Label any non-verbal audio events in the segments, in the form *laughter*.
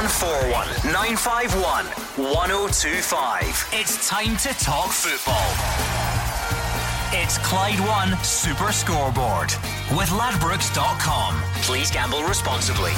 0141 951 1025. It's time to talk football. It's Clyde One Super Scoreboard with Ladbrokes.com. Please gamble responsibly.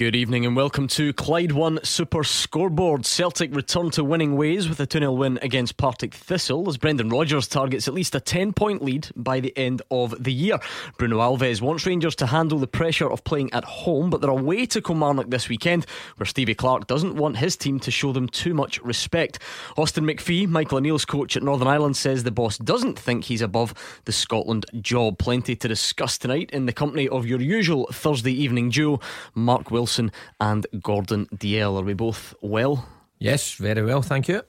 Good evening and welcome to Clyde One Super Scoreboard. Celtic return to winning ways with a 2 0 win against Partick Thistle as Brendan Rodgers targets at least a 10 point lead by the end of the year. Bruno Alves wants Rangers to handle the pressure of playing at home, but they're away to Kilmarnock this weekend where Stevie Clarke doesn't want his team to show them too much respect. Austin McPhee, Michael O'Neill's coach at Northern Ireland, says the boss doesn't think he's above the Scotland job. Plenty to discuss tonight in the company of your usual Thursday evening duo, Mark Wilson Wilson and Gordon Dalziel. Are we both well? Yes, very well, thank you.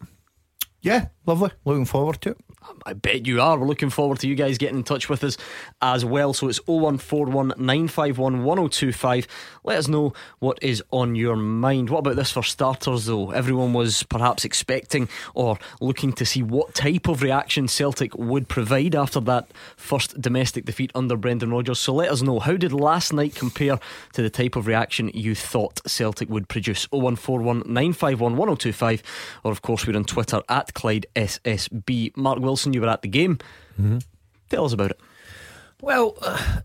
Yeah, lovely. Looking forward to it. I bet you are. We're looking forward to you guys getting in touch with us as well. So it's 0141 951 1025. Let us know what is on your mind. What about this for starters, though? Everyone was perhaps expecting or looking to see what type of reaction Celtic would provide after that first domestic defeat under Brendan Rodgers. So let us know. How did last night compare to the type of reaction you thought Celtic would produce? 0141 951 1025. Or, of course, we're on Twitter at Clyde SSB. Mark you were at the game. Mm-hmm. Tell us about it. Well, uh,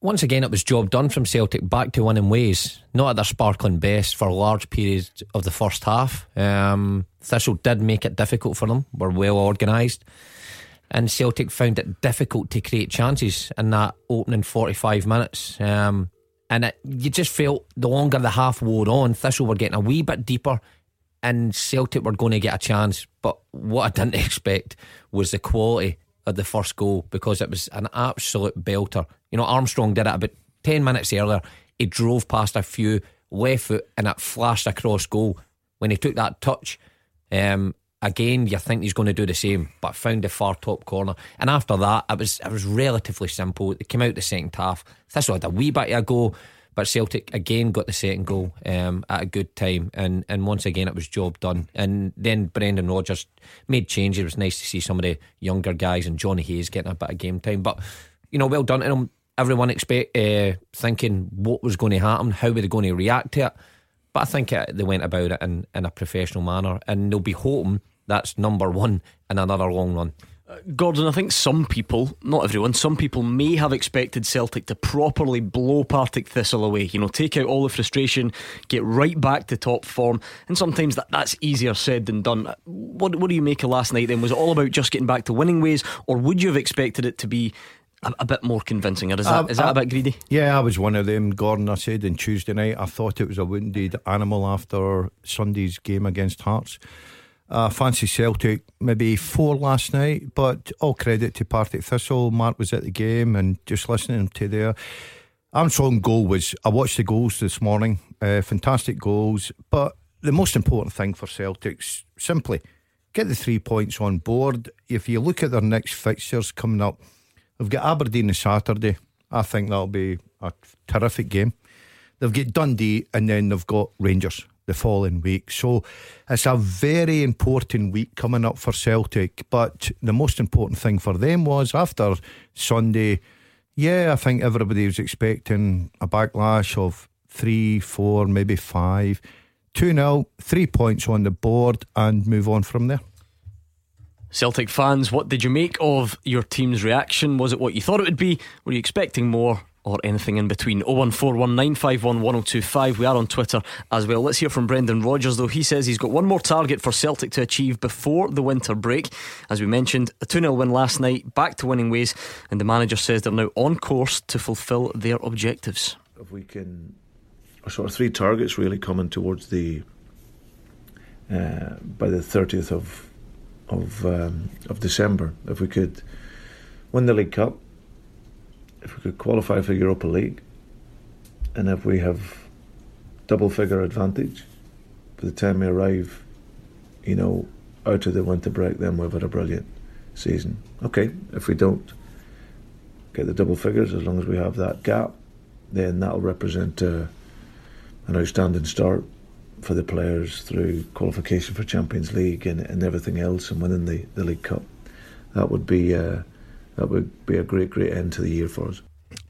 once again, it was job done from Celtic back to winning ways. Not at their sparkling best for large periods of the first half. Um, Thistle did make it difficult for them, were well organised. And Celtic found it difficult to create chances in that opening 45 minutes. Um, and it, you just felt the longer the half wore on, Thistle were getting a wee bit deeper and Celtic were going to get a chance. But what I didn't expect was the quality of the first goal because it was an absolute belter. You know, Armstrong did it about 10 minutes earlier. He drove past a few left foot and it flashed across goal. When he took that touch, um, again, you think he's going to do the same, but found the far top corner. And after that, it was it was relatively simple. It came out the second half. Thistle had a wee bit of a go. But Celtic again got the second goal um, at a good time, and, and once again it was job done. And then Brendan Rodgers made changes. It was nice to see some of the younger guys and Jonny Hayes getting a bit of game time. But you know, well done to them. Everyone expect uh, thinking what was going to happen, how were they going to react to it. But I think it, they went about it in, in a professional manner, and they'll be hoping that's number one in another long run. Gordon, I think some people, not everyone, some people may have expected Celtic to properly blow Partick Thistle away. You know, take out all the frustration, get right back to top form, and sometimes that, that's easier said than done. What, what do you make of last night then? Was it all about just getting back to winning ways, or would you have expected it to be a, a bit more convincing, or is that, uh, is that uh, a bit greedy? Yeah, I was one of them, Gordon. I said on Tuesday night, I thought it was a wounded animal after Sunday's game against Hearts. Uh, fancy Celtic, maybe four last night, but all credit to Partick Thistle. Mark was at the game and just listening to their Armstrong goal was. I watched the goals this morning, uh, fantastic goals. But the most important thing for Celtics simply get the three points on board. If you look at their next fixtures coming up, they've got Aberdeen on Saturday. I think that'll be a terrific game. They've got Dundee and then they've got Rangers the following week. So it's a very important week coming up for Celtic. But the most important thing for them was after Sunday, yeah, I think everybody was expecting a backlash of three, four, maybe five. 2 0, three points on the board, and move on from there. Celtic fans, what did you make of your team's reaction? Was it what you thought it would be? Were you expecting more? Or anything in between. 01419511025. We are on Twitter as well. Let's hear from Brendan Rodgers, though. He says he's got one more target for Celtic to achieve before the winter break. As we mentioned, a 2 0 win last night, back to winning ways, and the manager says they're now on course to fulfil their objectives. If we can, sort of three targets really coming towards the uh, by the 30th of of um, of December. If we could win the League Cup if we could qualify for Europa League, and if we have double figure advantage by the time we arrive, you know, out of the winter break, then we've had a brilliant season. Okay, if we don't get the double figures, as long as we have that gap, then that'll represent uh, an outstanding start for the players through qualification for Champions League and, and everything else and winning the, the League Cup. That would be uh, that would be a great, great end to the year for us.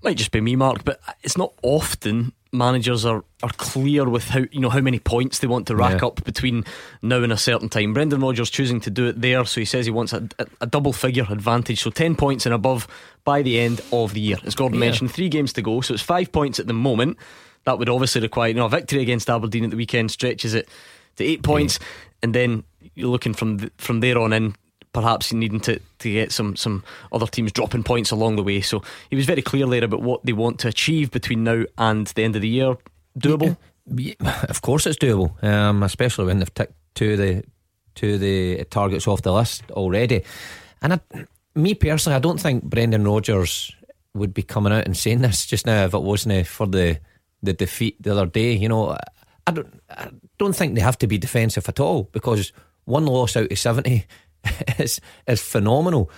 Might just be me, Mark, but it's not often managers are, are clear with how you know how many points they want to rack Yeah. up between now and a certain time. Brendan Rodgers choosing to do it there, so he says he wants a, a, a double figure advantage, so ten points and above by the end of the year. As Gordon Yeah. mentioned, three games to go, so it's five points at the moment. That would obviously require you know a victory against Aberdeen at the weekend stretches it to eight points, and then you're looking from from there on in. Perhaps needing to, to get some, some other teams dropping points along the way. So he was very clear there about what they want to achieve between now and the end of the year. Doable. Yeah, of course, it's doable, um, especially when they've ticked two of the of the targets off the list already. And I, me personally, I don't think Brendan Rodgers would be coming out and saying this just now if it wasn't for the the defeat the other day. You know, I don't I don't think they have to be defensive at all because one loss out of seventy *laughs* is is phenomenal.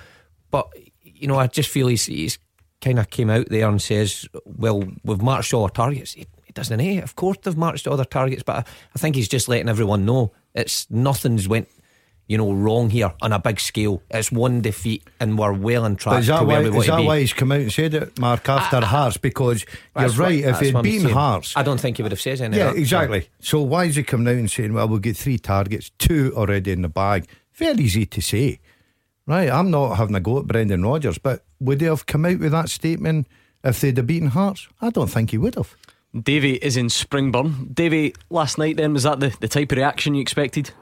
But you know, I just feel he's he's kind of came out there and says, "Well, we've marched all our targets." He, he doesn't. Eh? Of course, they've marched all their targets, but I, I think he's just letting everyone know it's nothing's went. You know, wrong here on a big scale. It's one defeat, and we're well on track But is to that, why, is that why he's come out and said it, Mark, after Hearts? Because you're right, what- if he'd beaten. Hearts. I don't think he would have said anything. Yeah, exactly. So why is he coming out and saying, well, we'll get three targets, two already in the bag? Very easy to say. Right, I'm not having a go at Brendan Rodgers, but would he have come out with that statement if they'd have beaten Hearts? I don't think he would have. Davy is in Springburn. Davy, last night then, was that the, the type of reaction you expected?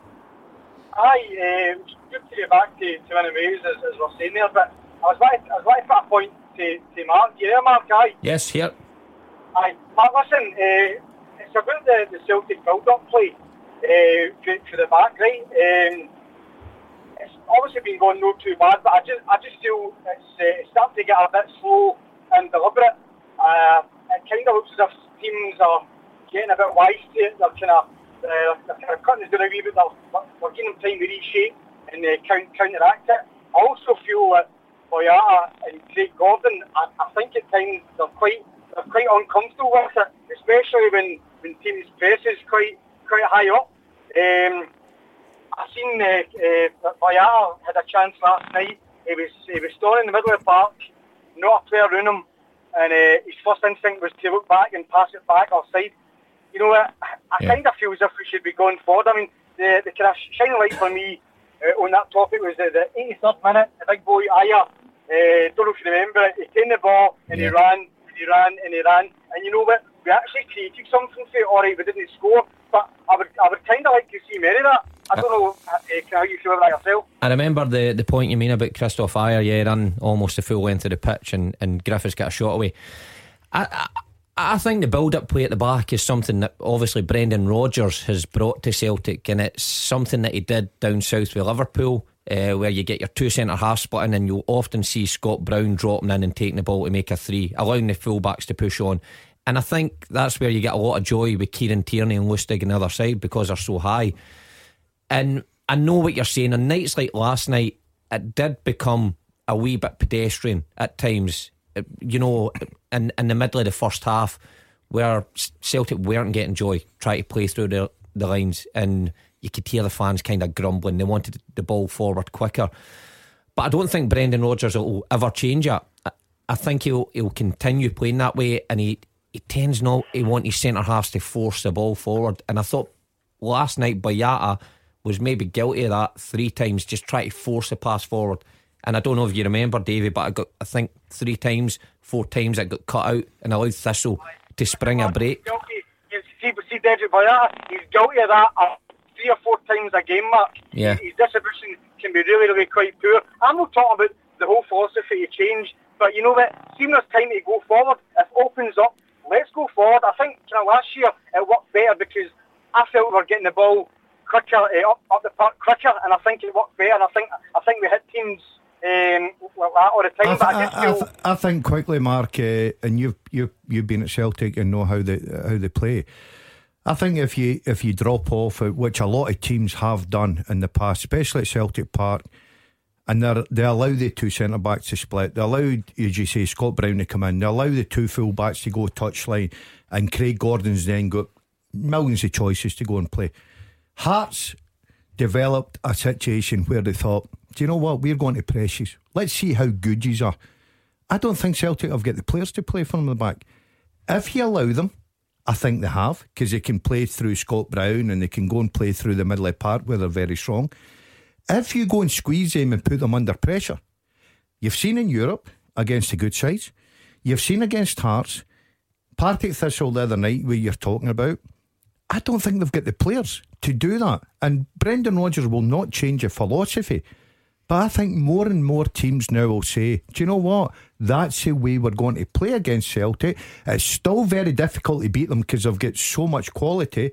Aye, uh, it's good to get back to, to winning ways, as, as we're saying there, but I was like, I was like to put a point to, to Mark. You there, Mark? Aye. Yes, here. Aye. Mark, listen, uh, it's about the, the Celtic build-up play uh, for, for the back, right? Um, it's obviously been going not too bad, but I just, I just feel it's, uh, it's starting to get a bit slow and deliberate. Uh, it kind of looks as if teams are getting a bit wise to it. They're kind of, uh, they're kind of cutting us a wee bit. They're, we're giving them time to reshape and uh, count, counteract it. I also feel that Boyata and Craig Gordon, I, I think at times they're quite, they're quite uncomfortable with it, especially when, when teams' press is quite, quite high up. Um, I seen uh, uh, Boyata had a chance last night. He was he was standing in the middle of the park, not a player around him, and uh, his first instinct was to look back and pass it back offside. You know what? I, I Yeah. kind of feel as if we should be going forward. I mean, the the kind of shining light for me uh, on that topic was the, the 83rd minute. The big boy Ajer, uh, don't know if you remember it. He came the ball and he Yeah. ran and he ran and he ran. And you know what? We actually created something for it. All right, we didn't score, but I would I would kind of like to see more of that. I don't know uh, how you feel about yourself. I remember the, the point you mean about Kristoffer Ajer, yeah, ran almost the full length of the pitch and, and Griffiths got a shot away. I, I, I think the build up play at the back is something that obviously Brendan Rodgers has brought to Celtic, and it's something that he did down south with Liverpool. Uh, where you get your two centre half splitting, and you'll often see Scott Brown dropping in and taking the ball to make a three, allowing the fullbacks to push on. And I think that's where you get a lot of joy with Kieran Tierney and Lustig on the other side because they're so high. And I know what you're saying. On nights like last night, it did become a wee bit pedestrian at times. Uh, You know, in in the middle of the first half, where Celtic weren't getting joy, trying to play through the the lines, and you could hear the fans kind of grumbling. They wanted the ball forward quicker. But I don't think Brendan Rodgers will ever change it. I, think he'll he'll continue playing that way, and he, he tends not he want his centre halves to force the ball forward. And I thought last night Boyata was maybe guilty of that three times, just try to force a pass forward. And I don't know if you remember, David, but I got I think three times, four times I got cut out and allowed Thistle to spring a break. You see, see Dedryck Boyata, he's guilty of that uh, three or four times a game, Mark. Yeah. His distribution can be really, really quite poor. I'm not talking about the whole philosophy of change, but you know what? Seeing there's time to go forward, if it opens up, let's go forward. I think you know, last year it worked better because I felt we were getting the ball quicker uh, up, up the park quicker, and I think it worked better. And I think I think we hit teams um, like that all the I, th- but I I, just I, feel th- I think quickly, Mark, uh, and you've you've you've been at Celtic and know how they how they play. I think if you if you drop off, uh, which a lot of teams have done in the past, especially at Celtic Park, and they they allow the two centre backs to split, they allow, as you say, Scott Brown to come in, they allow the two full backs to go touchline, and Craig Gordon's then got millions of choices to go and play. Hearts developed a situation where they thought, do you know what? We're going to press you. Let's see how good you are. I don't think Celtic have got the players to play from the back. If you allow them, I think they have because they can play through Scott Brown and they can go and play through the middle of the park where they're very strong. If you go and squeeze them and put them under pressure, you've seen in Europe against the good sides, you've seen against Hearts, Partick Thistle the other night, where you're talking about. I don't think they've got the players to do that. And Brendan Rodgers will not change a philosophy. But I think more and more teams now will say, do you know what? That's the way we're going to play against Celtic. It's still very difficult to beat them because they've got so much quality,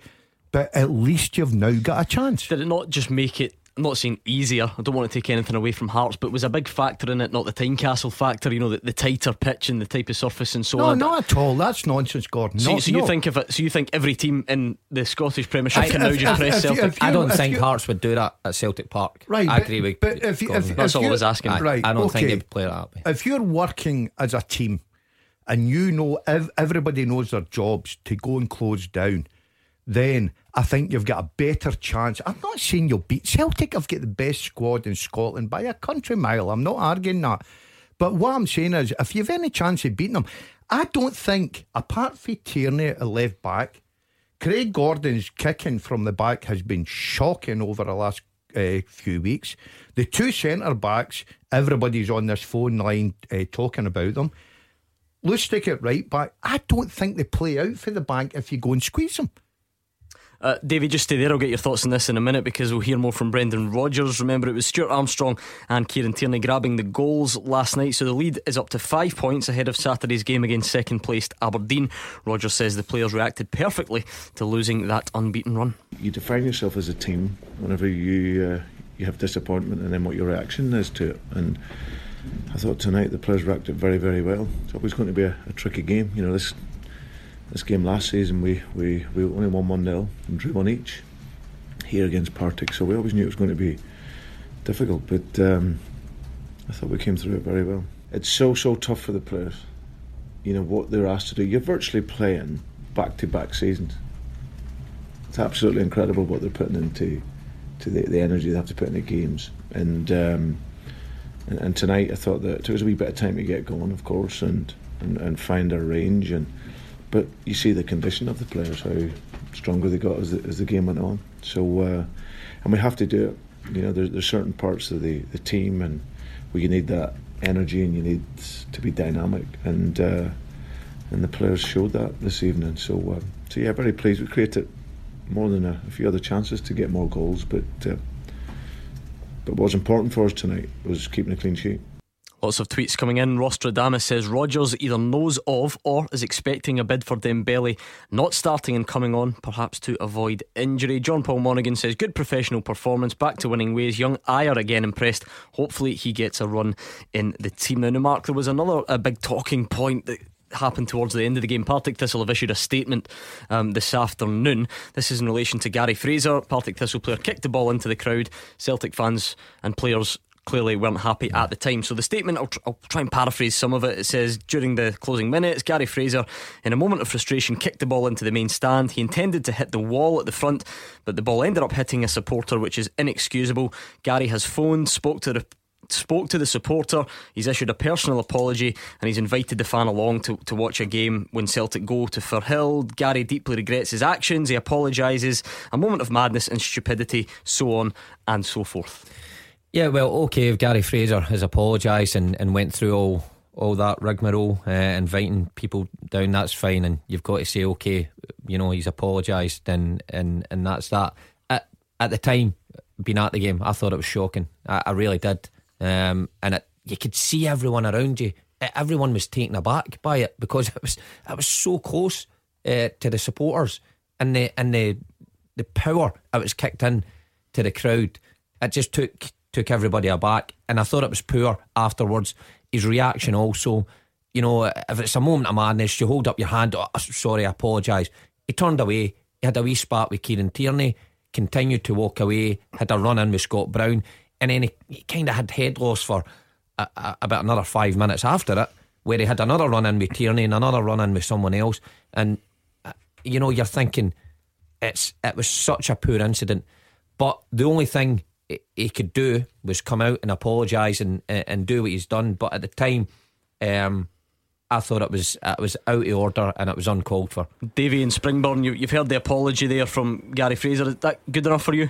but at least you've now got a chance. Did it not just make it I'm not saying easier. I don't want to take anything away from Hearts, but was a big factor in it, not the Tynecastle factor. You know, the, the tighter pitch and the type of surface and so no, on. No, not at all. That's nonsense, Gordon. So, not, so no. you think if it, so you think every team in the Scottish Premiership I- can now just if- press if you- Celtic? if I don't think you- Hearts would do that at Celtic Park. Right, I but- agree with but if you- Gordon. if- That's all I you- was asking. I, Right, I don't think okay. they'd play that way. if you're working as a team and you know ev- everybody knows their jobs to go and close down, then I think you've got a better chance. I'm not saying you'll beat Celtic. I've got the best squad in Scotland by a country mile. I'm not arguing that. But what I'm saying is, if you've any chance of beating them, I don't think, apart from Tierney at left back, Craig Gordon's kicking from the back has been shocking over the last uh, few weeks. The two centre backs, everybody's on this phone line uh, talking about them. Lustig it right back, I don't think they play out for the bank if you go and squeeze them. Uh, David, just stay there. I'll get your thoughts on this in a minute because we'll hear more from Brendan Rodgers. Remember, it was Stuart Armstrong and Kieran Tierney grabbing the goals last night, so the lead is up to five points ahead of Saturday's game against second placed Aberdeen. Rodgers says the players reacted perfectly to losing that unbeaten run. You define yourself as a team whenever you uh, you have disappointment, and then what your reaction is to it. And I thought tonight the players reacted very, very well. It's always going to be a, a tricky game. You know this this game last season we we, we only won one 0 and drew one each here against Partick, so we always knew it was going to be difficult. But um, I thought we came through it very well. It's so so tough for the players. You know what they're asked to do. You're virtually playing back to back seasons. It's absolutely incredible what they're putting into to the, the energy they have to put into games. And, um, and and tonight I thought that it took us a wee bit of time to get going, of course, and, and, and find our range. And but you see the condition of the players, how stronger they got as the, as the game went on. So uh, and we have to do it. You know, there's there's certain parts of the, the team and where you need that energy and you need to be dynamic and. Uh, and the players showed that this evening. So, um, so yeah, very pleased. We created more than a, a few other chances to get more goals, but uh, but what was important for us tonight was keeping a clean sheet. Lots of tweets coming in. Rostradamus says Rodgers either knows of or is expecting a bid for Dembele not starting and coming on, perhaps to avoid injury. John Paul Monaghan says good professional performance, back to winning ways. Young Ajer again impressed. Hopefully he gets a run in the team. Now, Mark, there was another a big talking point that happened towards the end of the game. Partick Thistle have issued a statement um, this afternoon. This is in relation to Gary Fraser. Partick Thistle player kicked the ball into the crowd. Celtic fans and players clearly weren't happy at the time. So the statement, I'll, tr- I'll, try and paraphrase some of it. It says during the closing minutes, Gary Fraser, in a moment of frustration, kicked the ball into the main stand. He intended to hit the wall at the front, but the ball ended up hitting a supporter, which is inexcusable. Gary has phoned, spoke to the spoke to the supporter. He's issued a personal apology and he's invited the fan along to, to watch a game when Celtic go to Firhill. Gary deeply regrets his actions. He apologises. A moment of madness and stupidity, so on and so forth. Yeah, well, okay, if Gary Fraser has apologised and, and went through all all that rigmarole, uh, inviting people down, that's fine, and you've got to say, okay, you know, he's apologised, and, and and that's that. At at the time, being at the game, I thought it was shocking. I, I really did, um, and it, you could see everyone around you. Everyone was taken aback by it because it was it was so close uh, to the supporters and the and the the power it was kicked in to the crowd. It just took took everybody aback, and I thought it was poor afterwards. His reaction also, you know, if it's a moment of madness, you hold up your hand. Oh, sorry, I apologise. He turned away. He had a wee spat with Kieran Tierney. Continued to walk away. Had a run in with Scott Brown, and then he, he kind of had head loss for a, a, about another five minutes after it, where he had another run in with Tierney and another run in with someone else, and uh, you know, you're thinking it's it was such a poor incident. But the only thing he could do was come out and apologise and and do what he's done. But at the time, um, I thought it was it was out of order and it was uncalled for. Davy and Springburn, you, have heard the apology there from Gary Fraser. Is that good enough for you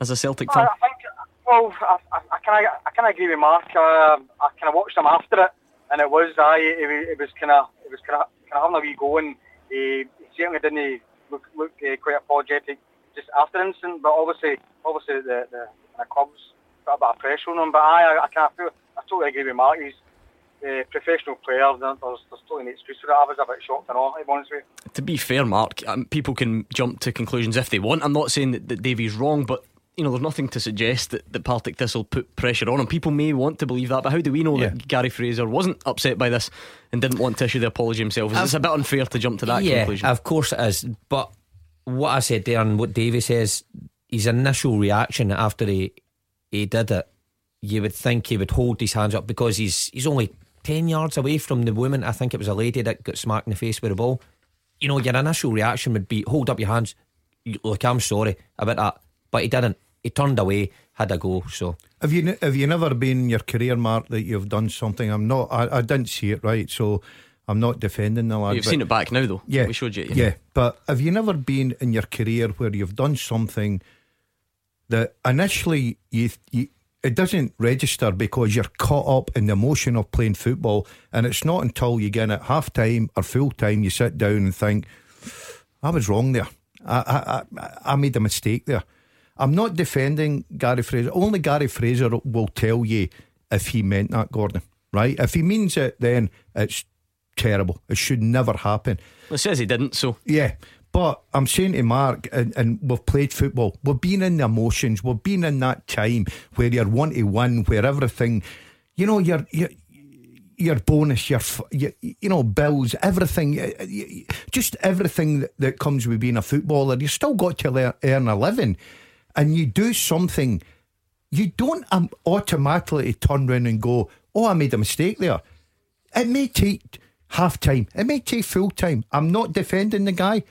as a Celtic fan? I, think, well, I, I, I kind of I kind of agree with Mark. Uh, I kind of watched him after it, and it was I it, it was kind of it was kind of kind of having a wee go, and he, he certainly didn't look look uh, quite apologetic just after the incident. But obviously, obviously the the, the clubs put a bit of pressure on him. But I I, I kind of feel I totally agree with Mark. He's a professional player, there's, there's totally no excuse for that. I was a bit shocked and all, to be honest with you. To be fair, Mark, um, people can jump to conclusions if they want. I'm not saying that, that Davy's wrong, but you know, there's nothing to suggest that, that Partick Thistle put pressure on him. People may want to believe that, but how do we know yeah. that Gary Fraser wasn't upset by this and didn't want to issue the apology himself? It's a bit unfair to jump to that yeah, conclusion? Of course it is. But what I said there and what Davy says, his initial reaction after he he did it, you would think he would hold his hands up because he's he's only 10 yards away from the woman. I think it was a lady that got smacked in the face with a ball. You know, your initial reaction would be hold up your hands. Look, I'm sorry about that. But he didn't. He turned away, had a go. So have you have you never been in your career, Mark, that you've done something? I'm not. I, I didn't see it right, so I'm not defending the lad. You've seen it back now, though. Yeah, we showed you. Yeah. yeah, but have you never been in your career where you've done something that initially you, you it doesn't register because you're caught up in the emotion of playing football, and it's not until you get in at half time or full time you sit down and think, I was wrong there. I, I, I made a mistake there. I'm not defending Gary Fraser. Only Gary Fraser will tell you if he meant that, Gordon. Right? If he means it, then it's terrible. It should never happen. It says he didn't, so yeah. But I'm saying to Mark, and, and, we've played football, we've been in the emotions, we've been in that time where you're one to one, where everything, you know, your your your bonus, your, your you know bills, everything, just everything that, that comes with being a footballer. You still got to earn a living, and you do something. You don't um, automatically turn around and go, "Oh, I made a mistake there." It may take half time. It may take full time. I'm not defending the guy.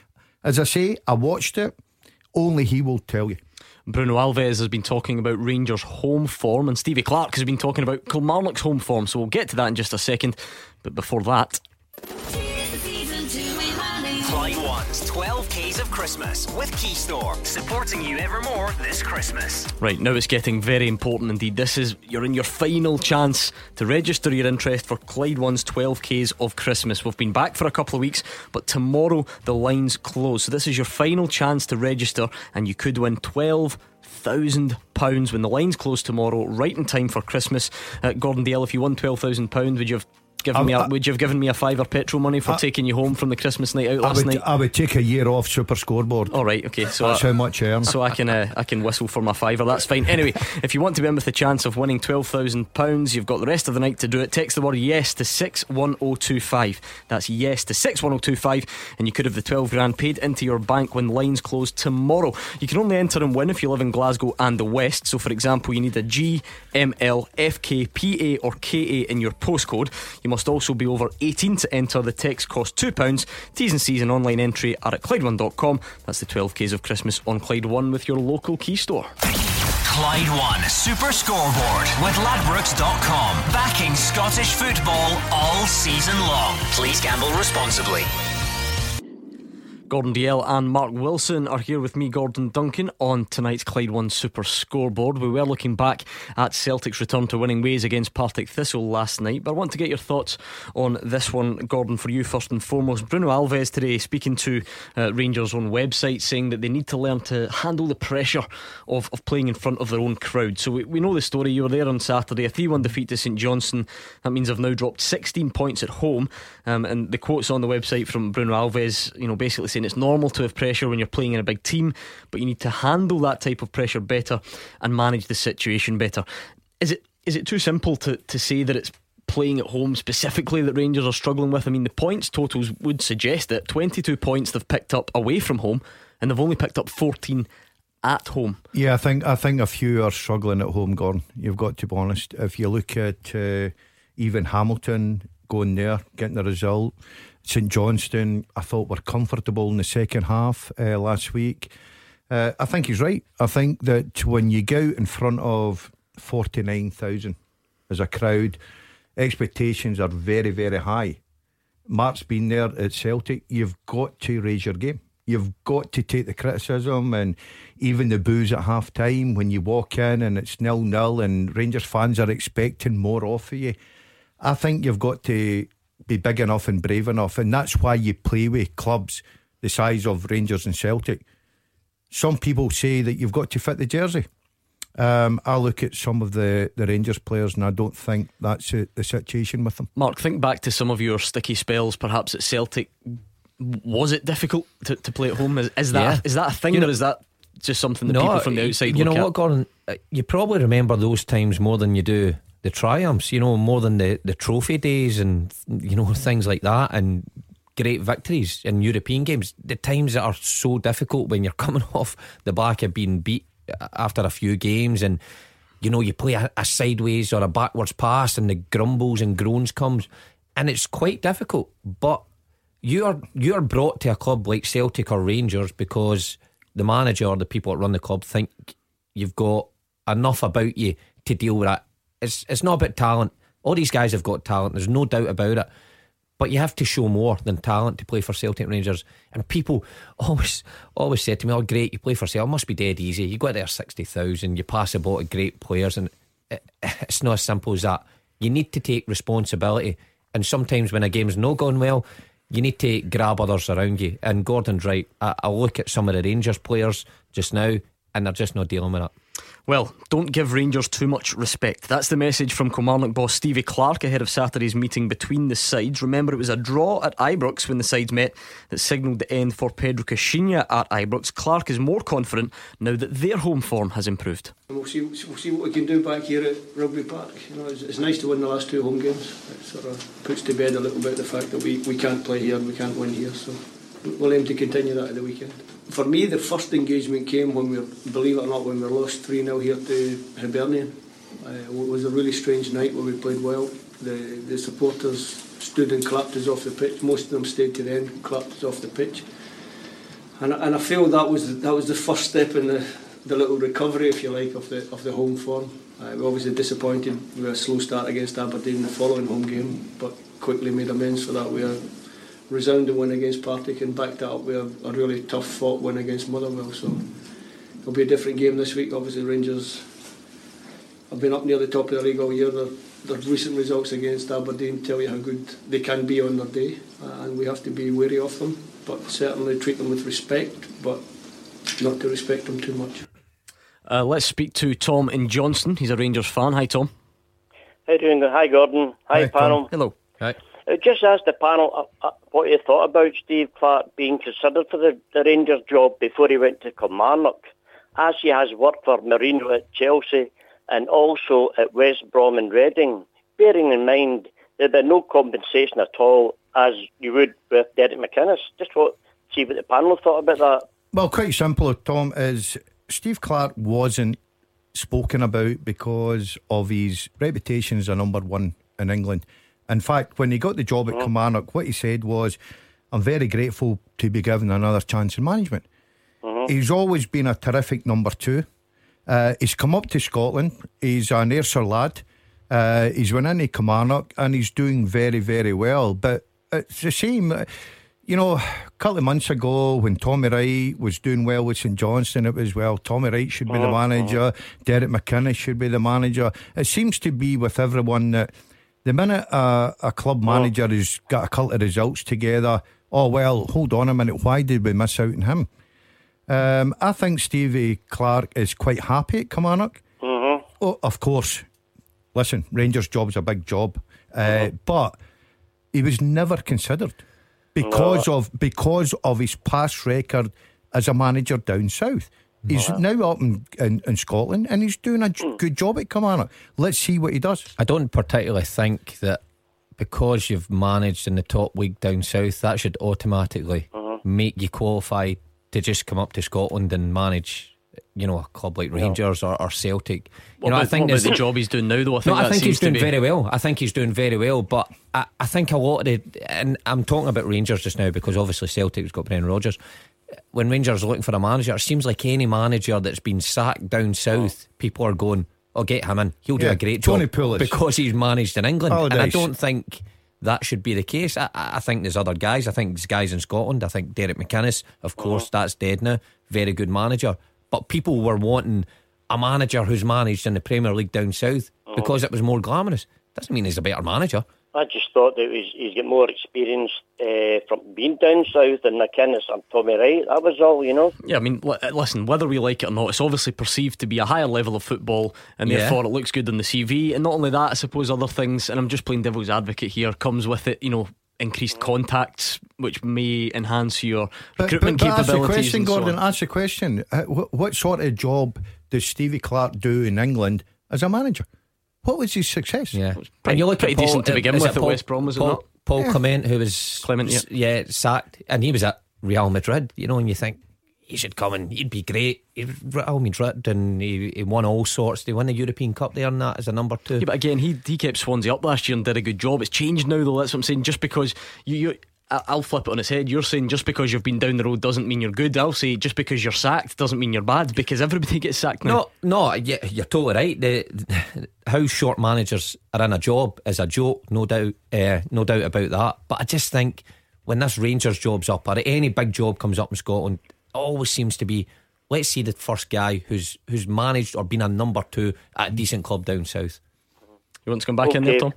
As I say, I watched it. Only he will tell you. Bruno Alves has been talking about Rangers' home form, and Stevie Clarke has been talking about Kilmarnock's home form. So we'll get to that in just a second. But before that. Christmas with Keystore, supporting you evermore this Christmas. Right, now it's getting very important indeed. This is, you're in your final chance to register your interest for Clyde One's 12 Ks of Christmas. We've been back for a couple of weeks, but tomorrow the lines close. So this is your final chance to register, and you could win 12 thousand pounds when the lines close tomorrow, right in time for Christmas. Uh, Gordon Dalziel, if you won twelve thousand pounds, would you have given me a, would you have given me a fiver petrol money for I, taking you home from the Christmas night out last would, night? I would take a year off Super Scoreboard. All right, okay. So that's I, how much I earn. So I can uh, I can whistle for my fiver. That's fine. Anyway, if you want to be in with the chance of winning twelve thousand pounds, you've got the rest of the night to do it. Text the word yes to six one zero oh two five. That's yes to six one zero oh two five, and you could have the twelve grand paid into your bank when lines close tomorrow. You can only enter and win if you live in Glasgow and the West. So, for example, you need a G, M, L, F, K, P, A, or K, A in your postcode. You must also be over 18 to enter. The text costs £2. T's and C's and online entry are at Clyde1.com. That's the 12Ks of Christmas on Clyde One with your local key store. Clyde One Super Scoreboard with Ladbrokes.com. Backing Scottish football all season long. Please gamble responsibly. Gordon Dalziel and Mark Wilson are here with me, Gordon Duncan, on tonight's Clyde One Super Scoreboard. We were looking back at Celtic's return to winning ways against Partick Thistle last night, but I want to get your thoughts on this one, Gordon, for you first and foremost. Bruno Alves today speaking to uh, Rangers' own website, saying that they need to learn to handle the pressure of, of playing in front of their own crowd. So we, we know the story. You were there on Saturday, a 3 1 defeat to St Johnstone. That means I've now dropped 16 points at home. Um, and the quotes on the website from Bruno Alves, you know, basically saying it's normal to have pressure when you're playing in a big team, but you need to handle that type of pressure better and manage the situation better. Is it is it too simple to, to say that it's playing at home specifically that Rangers are struggling with? I mean, the points totals would suggest that 22 points they've picked up away from home, and they've only picked up 14 at home. Yeah, I think I think a few are struggling at home, Gordon. You've got to be honest. If you look at uh, even Hamilton going there, getting the result. St Johnstone, I thought were comfortable in the second half uh, last week. Uh, I think he's right. I think that when you go in front of 49,000 as a crowd, expectations are very, very high. Mark's been there at Celtic. You've got to raise your game. You've got to take the criticism and even the boos at half time when you walk in and it's nil nil and Rangers fans are expecting more off of you. I think you've got to be big enough and brave enough, and that's why you play with clubs the size of Rangers and Celtic. Some people say that you've got to fit the jersey. Um, I look at some of the, the Rangers players and I don't think that's a, the situation with them. Mark, think back to some of your sticky spells, perhaps at Celtic. Was it difficult to, to play at home? Is, is that Yeah. is that a thing, You know- or is that just something that people from the outside You look know at? what, Gordon? Uh, You probably remember those times more than you do the triumphs. You know, more than the the trophy days and you know things like that and great victories in European games. The times that are so difficult when you're *laughs* coming off the back of being beat after a few games and. You know, you play a, a sideways or a backwards pass, and the grumbles and groans comes, and it's quite difficult. But you are you are brought to a club like Celtic or Rangers because the manager or the people that run the club think you've got enough about you to deal with it. It's it's not about talent. All these guys have got talent. There's no doubt about it. But you have to show more than talent to play for Celtic Rangers. And people *laughs* always always said to me, "Oh, great, you play for Celtic. It must be dead easy. You go there sixty thousand. You pass the ball to great players, and it, *laughs* it's not as simple as that. You need to take responsibility. And sometimes when a game's not going well, you need to grab others around you. And Gordon's right. I, I look at some of the Rangers players just now, and they're just not dealing with it. Well, don't give Rangers too much respect. That's the message from Kilmarnock boss Stevie Clarke ahead of Saturday's meeting between the sides. Remember, it was a draw at Ibrox when the sides met that signalled the end for Pedro Caixinha at Ibrox. Clarke is more confident now that their home form has improved. We'll see, we'll see what we can do back here at Rugby Park. You know, it's, it's nice to win the last two home games. It sort of puts to bed a little bit the fact that we, we can't play here and we can't win here. So we'll aim to continue that at the weekend. For me, the first engagement came when we, believe it or not, when we lost 3 0 here to Hibernian. Uh, it was a really strange night where we played well. The, the supporters stood and clapped us off the pitch. Most of them stayed to the end, clapped us off the pitch. And, and I feel that was that was the first step in the, the little recovery, if you like, of the of the home form. Uh, we obviously disappointed with a slow start against Aberdeen the following home game, but quickly made amends for that. A resounding win against Partick and backed that up with a, a really tough fought win against Motherwell. So it'll be a different game this week. Obviously, Rangers have been up near the top of the league all year. Their, their recent results against Aberdeen tell you how good they can be on their day, uh, and we have to be wary of them. But certainly treat them with respect, but not to respect them too much. Uh, let's speak to Tom in Johnstone. He's a Rangers fan. Hi, Tom. How you doing? Hi, Gordon. Hi, Hi, Tom. panel. Hello. Right. Uh, just ask the panel uh, uh, what you thought about Steve Clarke being considered for the, the Rangers job before he went to Kilmarnock, as he has worked for Mourinho at Chelsea and also at West Brom and Reading. Bearing in mind that there's no compensation at all, as you would with Derek McInnes. Just what, see what the panel thought about that. Well, quite simple, Tom, is Steve Clarke wasn't spoken about because of his reputation as a number one in England. In fact, when he got the job at Kilmarnock, what he said was, I'm very grateful to be given another chance in management. He's always been a terrific number two. Uh, he's come up to Scotland. He's an Ayrshire lad. Uh, he's went into Kilmarnock and he's doing very, very well. But it's the same. uh, You know, a couple of months ago when Tommy Wright was doing well with St Johnstone, it was well, Tommy Wright should be the manager, Derek McInnes should be the manager. It seems to be with everyone that the minute a, a club manager has got a couple of results together, oh, well, hold on a minute, why did we miss out on him? Um, I think Stevie Clarke is quite happy at Kilmarnock. Oh, of course. Listen, Rangers' job's a big job, uh, but he was never considered because of because of his past record as a manager down south. He's now up in, in, in Scotland and he's doing a j- mm. good job at Kilmarnock. Let's see what he does. I don't particularly think that because you've managed in the top league down south, that should automatically uh-huh. make you qualify to just come up to Scotland and manage, you know, a club like Rangers or, or Celtic. What you know, about, I think what about the job he's doing now, though? I think no, I think he's doing be- very well. I think he's doing very well. But I, I think a lot of the, and I'm talking about Rangers just now because obviously Celtic's got Brendan Rodgers. When Rangers are looking for a manager, it seems like any manager that's been sacked down south, oh. people are going, "Oh, get him in. He'll do Yeah, a great Tony job Pulis. because he's managed in England." and I don't think that should be the case. I, I think there's other guys. I think there's guys in Scotland. I think Derek McInnes, of course, oh. that's dead now. Very good manager. But people were wanting a manager who's managed in the Premier League down south oh. because it was more glamorous. Doesn't mean he's a better manager. I just thought that he's, he's got more experience uh, from being down south than McInnes and Tommy Wright. That was all, you know. Yeah, I mean, li- listen, whether we like it or not, it's obviously perceived to be a higher level of football, and Yeah. therefore it looks good on the CV. And not only that, I suppose other things, and I'm just playing devil's advocate here, comes with it, you know, increased contacts, which may enhance your But, recruitment but, but ask the question, and so Gordon. on. Ask the question. Uh, what, what sort of job does Stevie Clarke do in England as a manager? What was his success? Yeah, pretty- and you look pretty at Paul, decent to uh, begin with it at Paul, West Brom, was it not? Paul Clement, who was Clement, yeah. yeah, sacked, and he was at Real Madrid. You know, and you think he should come and he'd be great. He Real Madrid, and he, he won all sorts. They won the European Cup there and that as a number two. Yeah, but again, he he kept Swansea up last year and did a good job. It's changed now, though. That's what I'm saying. Just because you, you I- I'll flip it on its head. You're saying just because you've been down the road doesn't mean you're good. I'll say just because you're sacked doesn't mean you're bad because everybody *laughs* gets sacked now. No, no, yeah, you're totally right. The, how short managers are in a job is a joke, no doubt, uh, no doubt about that. But I just think when this Rangers job's up or any big job comes up in Scotland, it always seems to be let's see the first guy who's who's managed or been a number two at a decent club down south. You want to come back in there, Tom?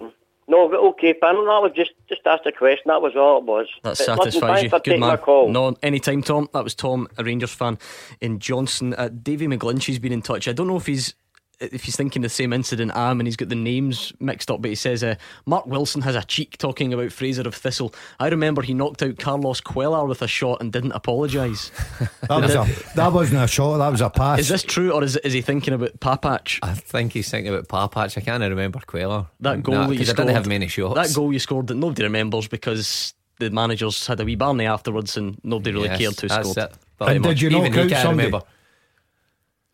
No, but okay, panel. That was just just asked a question. That was all it was. That satisfies you. Good man. No, anytime, Tom. That was Tom, a Rangers fan in Johnson. Uh, Davy McGlinchey's been in touch. I don't know if he's if he's thinking the same incident I am and he's got the names mixed up, but he says uh, Mark Wilson has a cheek talking about Fraser of Thistle. I remember he knocked out Carlos Cuellar with a shot and didn't apologise. *laughs* That was a that wasn't a shot. That was a pass. is this true or is, is he thinking about Papac? I think he's thinking about Papac. I can't remember Cuellar. That goal that you because I scored, didn't have many shots. That goal you scored that nobody remembers because the managers had a wee barney afterwards and nobody really Yes, cared who that's scored. it. And Pretty did much. you knock Even he out can't somebody? remember.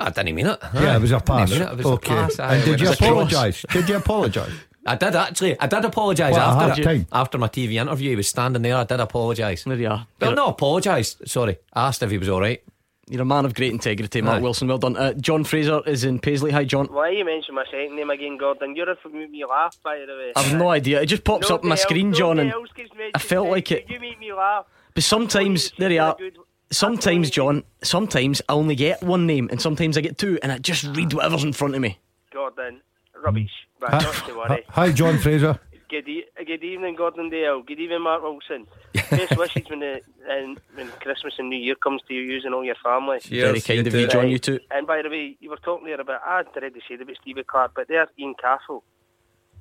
I didn't mean it. yeah, it was a Didn't pass. it. It was okay. a pass. aye, and it did you was a cross. apologise? *laughs* Did you apologise? I did actually. I did apologise What, after half-time? after my TV interview. He was standing there. I did apologise. There you are. Well, You're- not apologise. Sorry. I asked if he was all right. You're a man of great integrity, Mark Aye. Wilson. Well done. Uh, John Fraser is in Paisley. Hi, John. Why you mention my second name again, Gordon? You're a me laugh, by the way. I've no idea. It just pops up on my else- screen, John, and else gets mentioned, I felt like it. You make me laugh. But sometimes there you you're are. good- Sometimes, John. Sometimes I only get one name, and sometimes I get two, and I just read whatever's in front of me. Gordon, rubbish. But Hi, not to worry. hi, John Fraser. *laughs* Good, e- good evening, Gordon Dale. Good evening, Mark Wilson. Best wishes when the and when Christmas and New Year comes to you, using all your family. Very kind of you, John. You too. And by the way, you were talking there about I had already said about Stevie Clarke, but there's Ian Castle,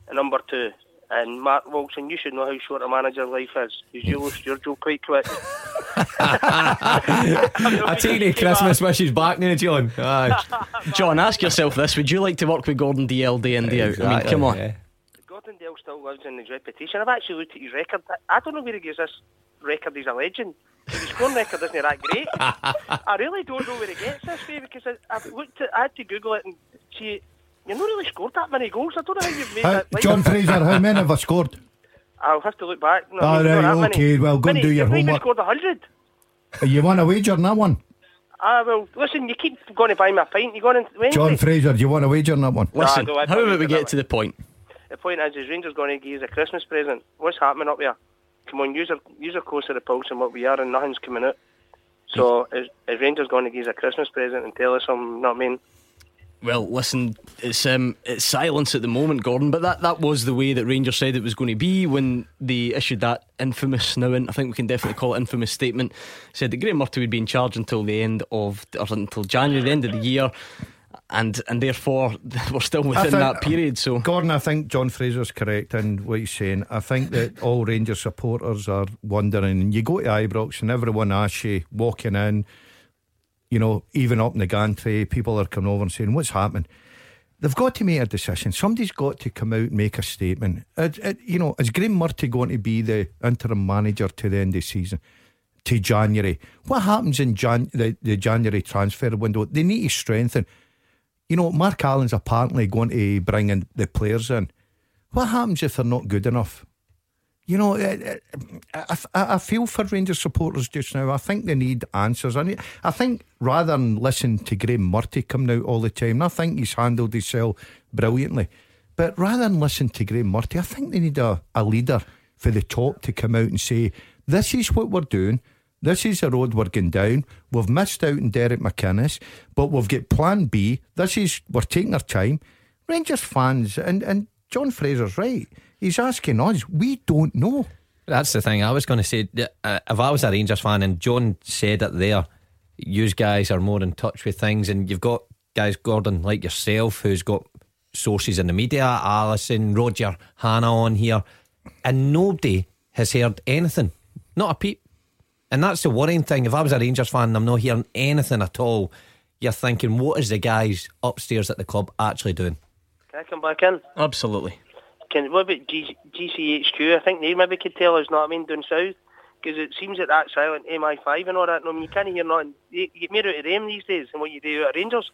a number two. And Mark Wilson, you should know how short a manager's life is. Because you lose your job quite quick. I take the Christmas wishes back now, John. Aye. *laughs* John, ask yourself this: Would you like to work with Gordon Dalziel day in day out? I mean, come on. Yeah. Gordon Dale still lives in his reputation. I've actually looked at his record. I don't know where he gets this record. He's a legend. His scoring record isn't that great. *laughs* I really don't know where he gets this way because I, I've looked at. I had to Google it and see. It. You've not really scored that many goals. I don't know how you've made Hi, that. like- John Fraser, how many have I scored? I'll have to look back. No, All not right, many. okay, well, go and do your you've not even homework. scored a hundred. You want a wager on that one? Ah, well, listen, you keep going to buy me a pint. You going on Wednesday? John Fraser, do you want a wager on that one? Listen, Nah, how I'll about we leave it get to the point? The point is, is Rangers going to give us a Christmas present. What's happening up there? Come on, use a, use a close to the pulse and what we are, and nothing's coming out. So, is, is Rangers going to give us a Christmas present and tell us something? You know what I mean? Well, listen, it's um, it's silence at the moment, Gordon. But that, that was the way that Rangers said it was going to be when they issued that infamous now. I think we can definitely call it infamous statement. Said that Graeme Murty would be in charge until the end of or until January, the end of the year, and and therefore *laughs* we're still within think- that period. So Gordon, I think John Fraser's correct in what he's saying. I think that all Rangers supporters are wondering. You go to Ibrox and everyone asks you walking in, you know, even up in the gantry, people are coming over and saying, What's happening? They've got to make a decision. Somebody's got to come out and make a statement. It, it, you know, is Graeme Murty going to be the interim manager to the end of the season? To January. What happens in Jan- the, the January transfer window? They need to strengthen. You know, Mark Allen's apparently going to bring in the players in. What happens if they're not good enough? You know, eh, eh, I, I, I, feel for Rangers supporters just now. I think they need answers. I, need, I think rather than listen to Graeme Murty coming out all the time, I think he's handled himself brilliantly. But rather than listen to Graeme Murty, I think they need a, a leader for the top to come out and say, this is what we're doing. This is the road we're going down. We've missed out on Derek McInnes, but we've got plan B. This is, we're taking our time. Rangers fans, and, and John Fraser's right. He's asking us. We don't know. That's the thing. I was going to say, uh, if I was a Rangers fan and John said it there, you guys are more in touch with things, and you've got guys, Gordon, like yourself, who's got sources in the media, Alison, Roger, Hannah on here, and nobody has heard anything. Not a peep. And that's the worrying thing. If I was a Rangers fan and I'm not hearing anything at all, you're thinking, what is the guys upstairs at the club actually doing? Can I come back in? Absolutely. Can what about G- GCHQ? I think they maybe could tell us. Know what I mean? Down south, because it seems that that silent MI5 and all that. No, I mean, you can't hear nothing. You, you get more out of them these days than what you do at Rangers.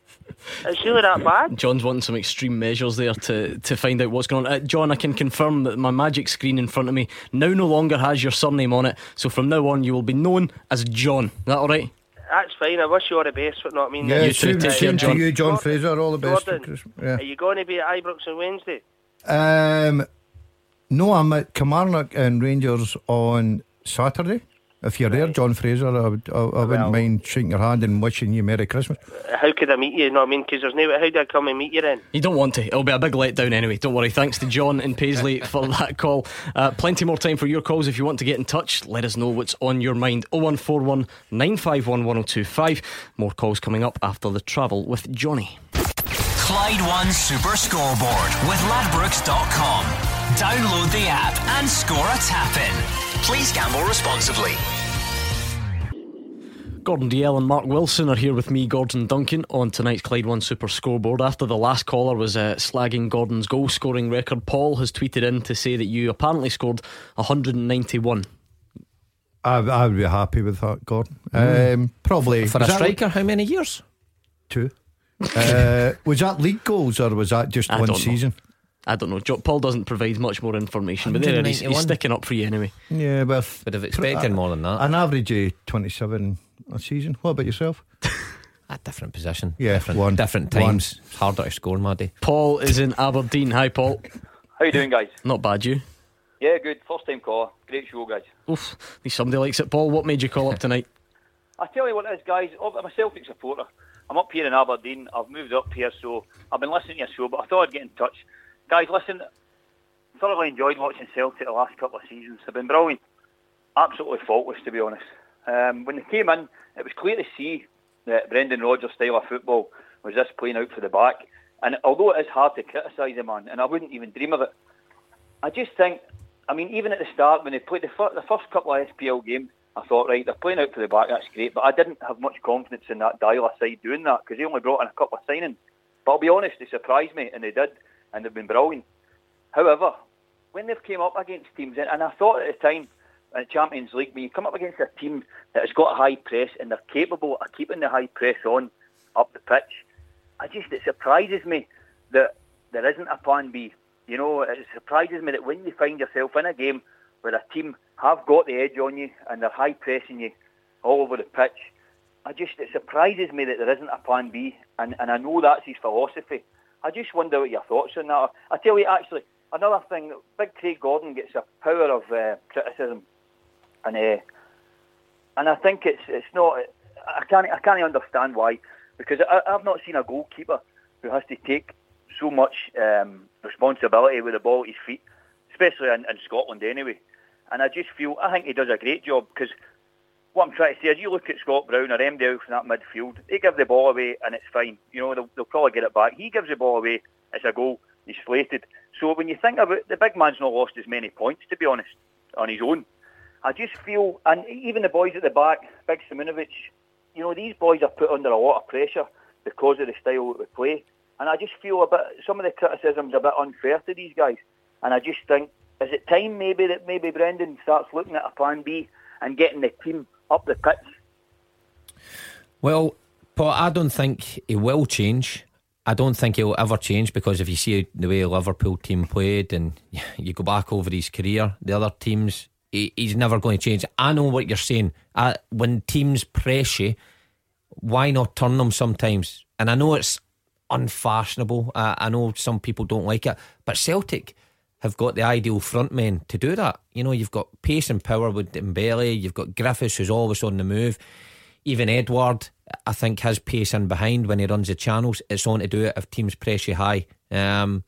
It's really that bad. John's wanting some extreme measures there to, to find out what's going on. Uh, John, I can confirm that my magic screen in front of me now no longer has your surname on it. So from now on, you will be known as John. Is that all right? That's fine. I wish you all the best. But not I mean, yeah, you same, too. same John. to you, John Gordon, Fraser. All the best. Gordon, Yeah. Are you going to be at Ibrox on Wednesday? Um, no, I'm at Kilmarnock and Rangers on Saturday. If you're there, John Fraser, I, would, I, I wouldn't mind shaking your hand and wishing you Merry Christmas. How could I meet you? You know what I mean? Because there's no. How do I come and meet you then? You don't want to. It'll be a big letdown anyway. Don't worry. Thanks to John and Paisley *laughs* for that call. Uh, plenty more time for your calls if you want to get in touch. Let us know what's on your mind. 0141 951 1025. More calls coming up after the travel with Johnny. Clyde One Super Scoreboard with Ladbrokes.com. Download the app and score a tap in. Please gamble responsibly. Gordon Dalziel and Mark Wilson are here with me, Gordon Duncan, on tonight's Clyde One Super Scoreboard. After the last caller was uh, slagging Gordon's goal scoring record, Paul has tweeted in to say that you apparently scored 191. I, I would be happy with that, Gordon. Um, probably For a was that striker, how many years? two. Uh, was that league goals or was that just I one don't know. season? I don't know. Paul doesn't provide much more information, but there it is. He's sticking up for you anyway. Yeah, well, Would have expected more than that. an average of 27 a season. What about yourself? *laughs* A different position. Yeah, different, one. different One. times. It's harder to score, Maddie. Paul is in Aberdeen. Hi, Paul. How you doing, guys? Not bad, you. Yeah, good. First time caller. Great show, guys. Oof, at least somebody likes it. Paul, what made you call up tonight? *laughs* I tell you what it is, guys. I'm a Celtic supporter. I'm up here in Aberdeen. I've moved up here, so I've been listening to your show, but I thought I'd get in touch. Guys, listen, thoroughly enjoyed watching Celtic the last couple of seasons. They've been brilliant. Absolutely faultless, to be honest. Um, when they came in, it was clear to see that Brendan Rodgers' style of football was just playing out for the back. And although it is hard to criticise the man, and I wouldn't even dream of it, I just think, I mean, even at the start when they played the, fir- the first couple of SPL games, I thought, right, they're playing out for the back, that's great. But I didn't have much confidence in that Dyla side doing that because he only brought in a couple of signings. But I'll be honest, they surprised me, and they did, and they've been brilliant. However, when they've came up against teams, and I thought at the time, in the Champions League, when you come up against a team that has got a high press and they're capable of keeping the high press on up the pitch, I just it surprises me that there isn't a plan B. You know, it surprises me that when you find yourself in a game where a team have got the edge on you and they're high pressing you all over the pitch, I just it surprises me that there isn't a plan B, and, and I know that's his philosophy. I just wonder what your thoughts on that. I tell you, actually, another thing, Big Craig Gordon gets a power of uh, criticism, and uh, and I think it's it's not. I can't I can't understand why, because I, I've not seen a goalkeeper who has to take so much um, responsibility with the ball at his feet, especially in, in Scotland anyway. And I just feel I think he does a great job because what I'm trying to say is you look at Scott Brown or MDL from that midfield, they give the ball away and it's fine. You know, they'll, they'll probably get it back. He gives the ball away, it's a goal, he's slated. So when you think about it, the big man's not lost as many points, to be honest, on his own. I just feel, and even the boys at the back, Big Simunovic, you know, these boys are put under a lot of pressure because of the style that we play. And I just feel a bit, some of the criticism's a bit unfair to these guys. And I just think, is it time maybe that maybe Brendan starts looking at a plan B and getting the team up the pitch? Well, Paul, I don't think he will change. I don't think he'll ever change because if you see the way Liverpool team played and *laughs* you go back over his career, the other teams, he, he's never going to change. I know what you're saying. I, when teams press you, why not turn them sometimes? And I know it's unfashionable. I, I know some people don't like it, but Celtic have got the ideal front men to do that. You know, you've got pace and power with Dembele, you've got Griffiths who's always on the move. Even Edouard, I think, has pace in behind when he runs the channels. It's on to do it if teams press you high. Um,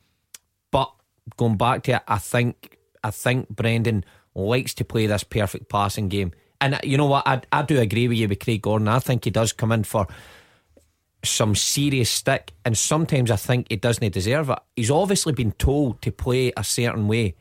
but going back to it, I think I think Brendan likes to play this perfect passing game. And you know what? I, I do agree with you with Craig Gordon. I think he does come in for some serious stick, and sometimes I think he doesn't deserve it. He's obviously been told to play a certain way,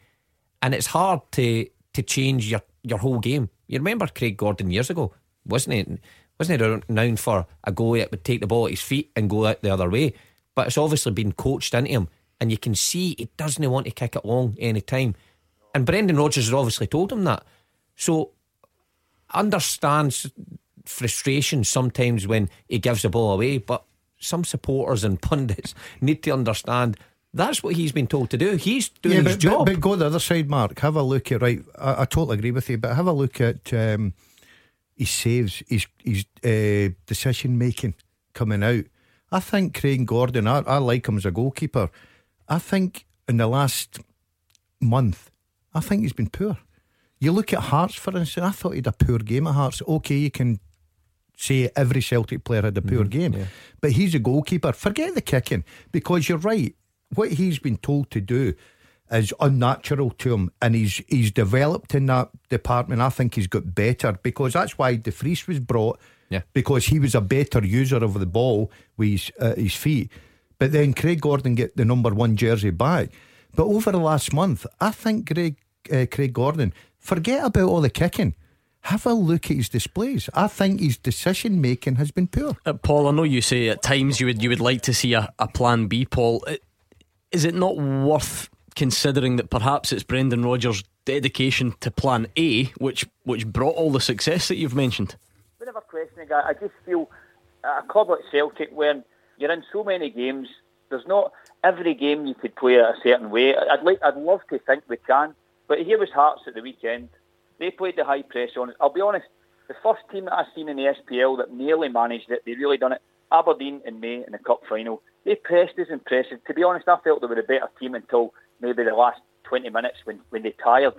and it's hard to to change your, your whole game. You remember Craig Gordon years ago, wasn't it? Wasn't he renowned for a goalie that would take the ball at his feet and go out the other way? But it's obviously been coached into him, and you can see he doesn't want to kick it long any time. And Brendan Rodgers has obviously told him that. So understands frustration sometimes when he gives the ball away, but some supporters and *laughs* pundits need to understand that's what he's been told to do. He's doing yeah, his job. But, but, go the other side, Mark. Have a look at right. I, I totally agree with you, but have a look at um, his saves, his his uh, decision making coming out. I think Craig Gordon. I, I like him as a goalkeeper. I think in the last month, I think he's been poor. You look at Hearts, for instance. I thought he had a poor game at Hearts. Okay, you can say every Celtic player had a poor Mm-hmm. game, yeah. but he's a goalkeeper. Forget the kicking because you're right. What he's been told to do is unnatural to him, and he's he's developed in that department. I think he's got better because that's why De Vries was brought. Yeah. because he was a better user of the ball with his, uh, his feet. But then Craig Gordon get the number one jersey back. But over the last month, I think Craig uh, Craig Gordon forget about all the kicking. Have a look at his displays. I think his decision making has been poor. Uh, Paul, I know you say at times you would you would like to see a, a plan B. Paul, Uh, is it not worth considering that perhaps it's Brendan Rodgers' dedication to Plan A, which which brought all the success that you've mentioned? Whenever questioning, I, I just feel a club like Celtic, when you're in so many games, there's not every game you could play a certain way. I'd like, I'd love to think we can, but here was Hearts at the weekend. They played the high press on us. I'll be honest, the first team that I've seen in the SPL that nearly managed it, they really done it. Aberdeen in May in the cup final. They pressed pressed us. To be honest, I felt they were a better team until maybe the last 20 minutes when, when they tired.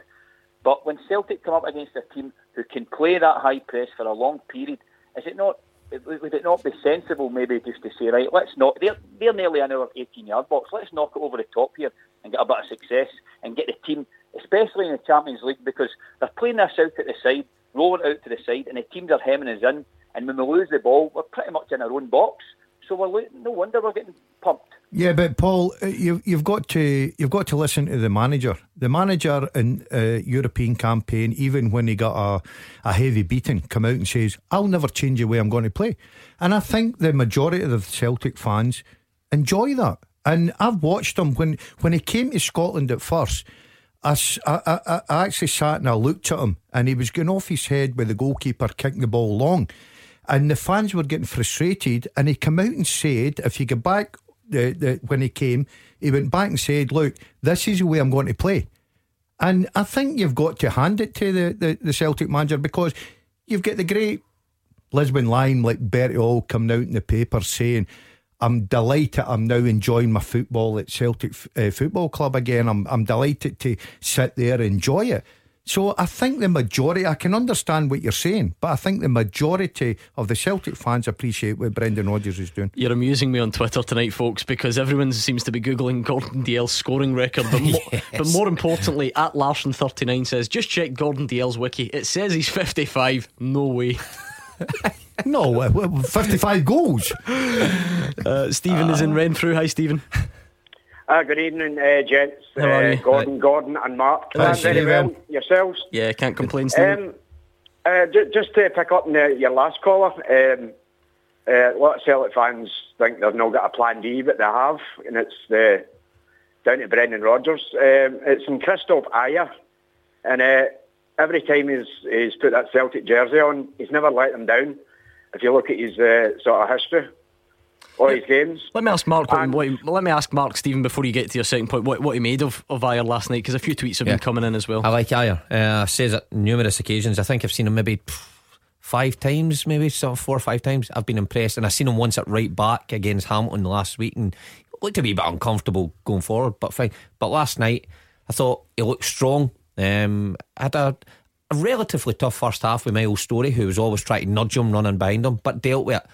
But when Celtic come up against a team who can play that high press for a long period, is it not? Would it not be sensible maybe just to say, right, let's not, they're, they're nearly in our 18 yard box, let's knock it over the top here and get a bit of success and get the team, especially in the Champions League, because they're playing this out at the side, rolling out to the side, and the teams are hemming us in. And when we lose the ball, we're pretty much in our own box. So we're no wonder we're getting pumped. Yeah, but Paul, uh, you've you've got to you've got to listen to the manager. The manager in uh, European campaign, even when he got a, a heavy beating, come out and says, "I'll never change the way I'm going to play." And I think the majority of the Celtic fans enjoy that. And I've watched him when when he came to Scotland at first. I, I- I actually sat and I looked at him, and he was going off his head with the goalkeeper kicking the ball long. And the fans were getting frustrated, and he came out and said, if you go back the, the, when he came, he went back and said, Look, this is the way I'm going to play. And I think you've got to hand it to the, the, the Celtic manager because you've got the great Lisbon Lion like Bertie Auld coming out in the paper saying, I'm delighted I'm now enjoying my football at Celtic uh, Football Club again. I'm, I'm delighted to sit there and enjoy it. So I think the majority, I can understand what you're saying, but I think the majority of the Celtic fans appreciate what Brendan Rodgers is doing. You're amusing me on Twitter tonight, folks, because everyone seems to be googling Gordon Dalziel's scoring record. But, mo- *laughs* but more importantly, at Larson39 says, just check Gordon Dalziel's wiki. It says he's 55. No way. *laughs* No, uh, 55 goals. Uh, Stephen is in Renfrew. Hi, Stephen. Uh, good evening, uh, gents. How are uh, you? Gordon, Gordon, and Mark. Hi, very Stephen. well. Yourselves? Yeah, can't complain, Stephen. Um, uh, j- just to pick up on uh, your last caller, um, uh, a lot of Celtic fans think they've not got a plan D, but they have, and it's the down to Brendan Rodgers. Um, it's in Kristoffer Ajer, and uh, every time he's, he's put that Celtic jersey on, he's never let them down. If you look at his uh, sort of history, all his games. Let me ask Mark. What, what let me ask Mark Stephen before you get to your second point. What, what he made of of Ajer last night? Because a few tweets have Yeah. been coming in as well. I like Ajer. Uh, says it numerous occasions. I think I've seen him maybe five times, maybe so four or five times. I've been impressed, and I seen him once at right back against Hamilton last week, and looked a wee bit uncomfortable going forward, but fine. But last night, I thought he looked strong. Um, had a, a relatively tough first half with Miles Storey, who was always trying to nudge him, running behind him, but dealt with it.